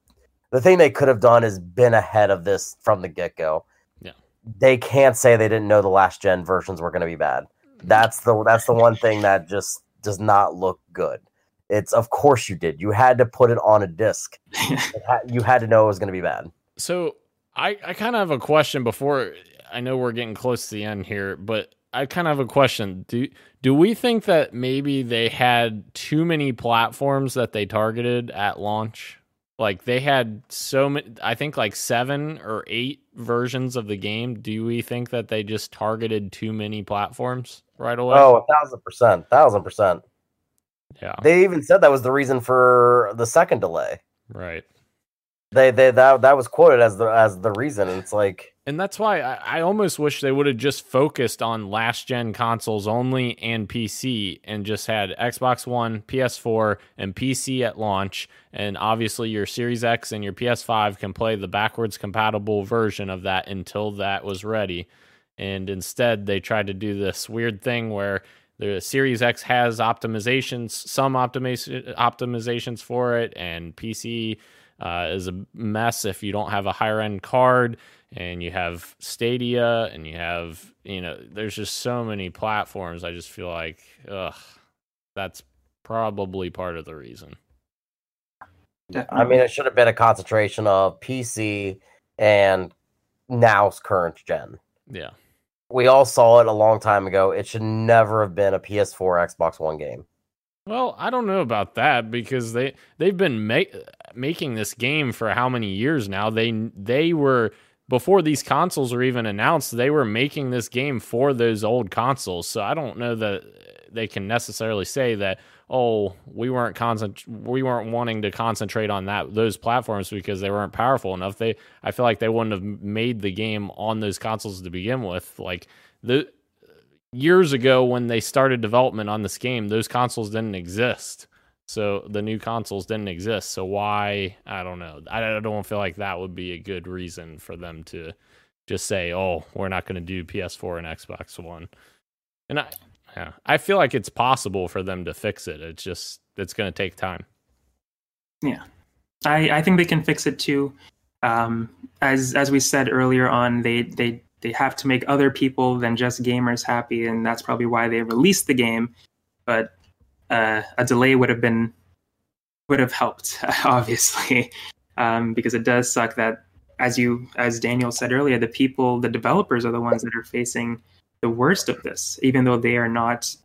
the thing they could have done is been ahead of this from the get go. Yeah. They can't say they didn't know the last gen versions were going to be bad. That's the that's the one thing that just does not look good. It's of course you did. You had to put it on a disc. Ha- you had to know it was going to be bad. So I, I kind of have a question before I know we're getting close to the end here, but I kind of have a question. Do do we think that maybe they had too many platforms that they targeted at launch? Like they had so many I think like 7 or 8 versions of the game. Do we think that they just targeted too many platforms right away? Oh, a thousand percent, thousand percent. yeah. They even said that was the reason for the second delay. Right. They they that that was quoted as the as the reason. It's like And that's why I, I almost wish they would have just focused on last gen consoles only and PC and just had Xbox One, PS4, and PC at launch. And obviously, your Series X and your PS5 can play the backwards compatible version of that until that was ready. And instead, they tried to do this weird thing where the Series X has optimizations, some optimization optimizations for it, and PC uh, is a mess if you don't have a higher end card and you have Stadia and you have you know there's just so many platforms. I just feel like ugh, that's probably part of the reason. I mean, it should have been a concentration of PC and now's current gen. Yeah, We all saw it a long time ago. It should never have been a PS4 Xbox One game. Well, I don't know about that because they they've been ma- making this game for how many years now? They they were before these consoles were even announced. They were making this game for those old consoles. So I don't know that they can necessarily say that oh we weren't concent- we weren't wanting to concentrate on that those platforms because they weren't powerful enough. They I feel like they wouldn't have made the game on those consoles to begin with. Like the years ago when they started development on this game, those consoles didn't exist. So the new consoles didn't exist. So why? I don't know. I don't feel like that would be a good reason for them to just say, "Oh, we're not going to do PS4 and Xbox One." And I, yeah, I feel like it's possible for them to fix it. It's just it's going to take time. Yeah, I, I think they can fix it too. Um, as as we said earlier on, they they they have to make other people than just gamers happy, and that's probably why they released the game. But uh, a delay would have been would have helped, obviously, um, because it does suck that, as you as Daniel said earlier, the people, the developers, are the ones that are facing the worst of this, even though they are not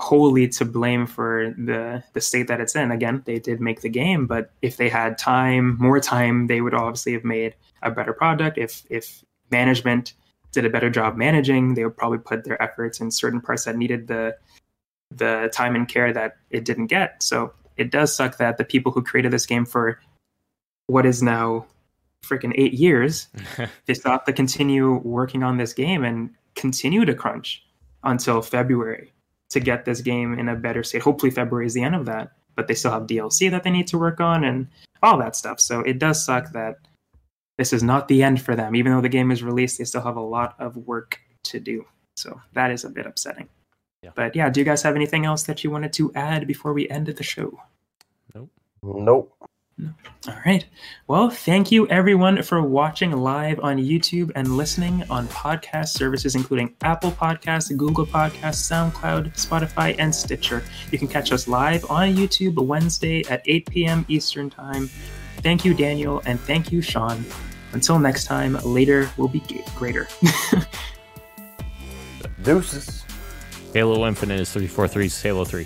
wholly to blame for the the state that it's in. Again, they did make the game, but if they had time, more time, they would obviously have made a better product. If if management did a better job managing, they would probably put their efforts in certain parts that needed the the time and care that it didn't get. So it does suck that the people who created this game for what is now freaking eight years, they still have to continue working on this game and continue to crunch until February to get this game in a better state. Hopefully, February is the end of that, but they still have DLC that they need to work on and all that stuff. So it does suck that this is not the end for them. Even though the game is released, they still have a lot of work to do. So that is a bit upsetting. Yeah. But yeah, do you guys have anything else that you wanted to add before we end the show? Nope. Nope. All right. Well, thank you everyone for watching live on YouTube and listening on podcast services including Apple Podcasts, Google Podcasts, SoundCloud, Spotify, and Stitcher. You can catch us live on YouTube Wednesday at 8 p.m. Eastern Time. Thank you, Daniel, and thank you, Sean. Until next time, later will be greater. Deuces. Halo Infinite is 343's Halo 3.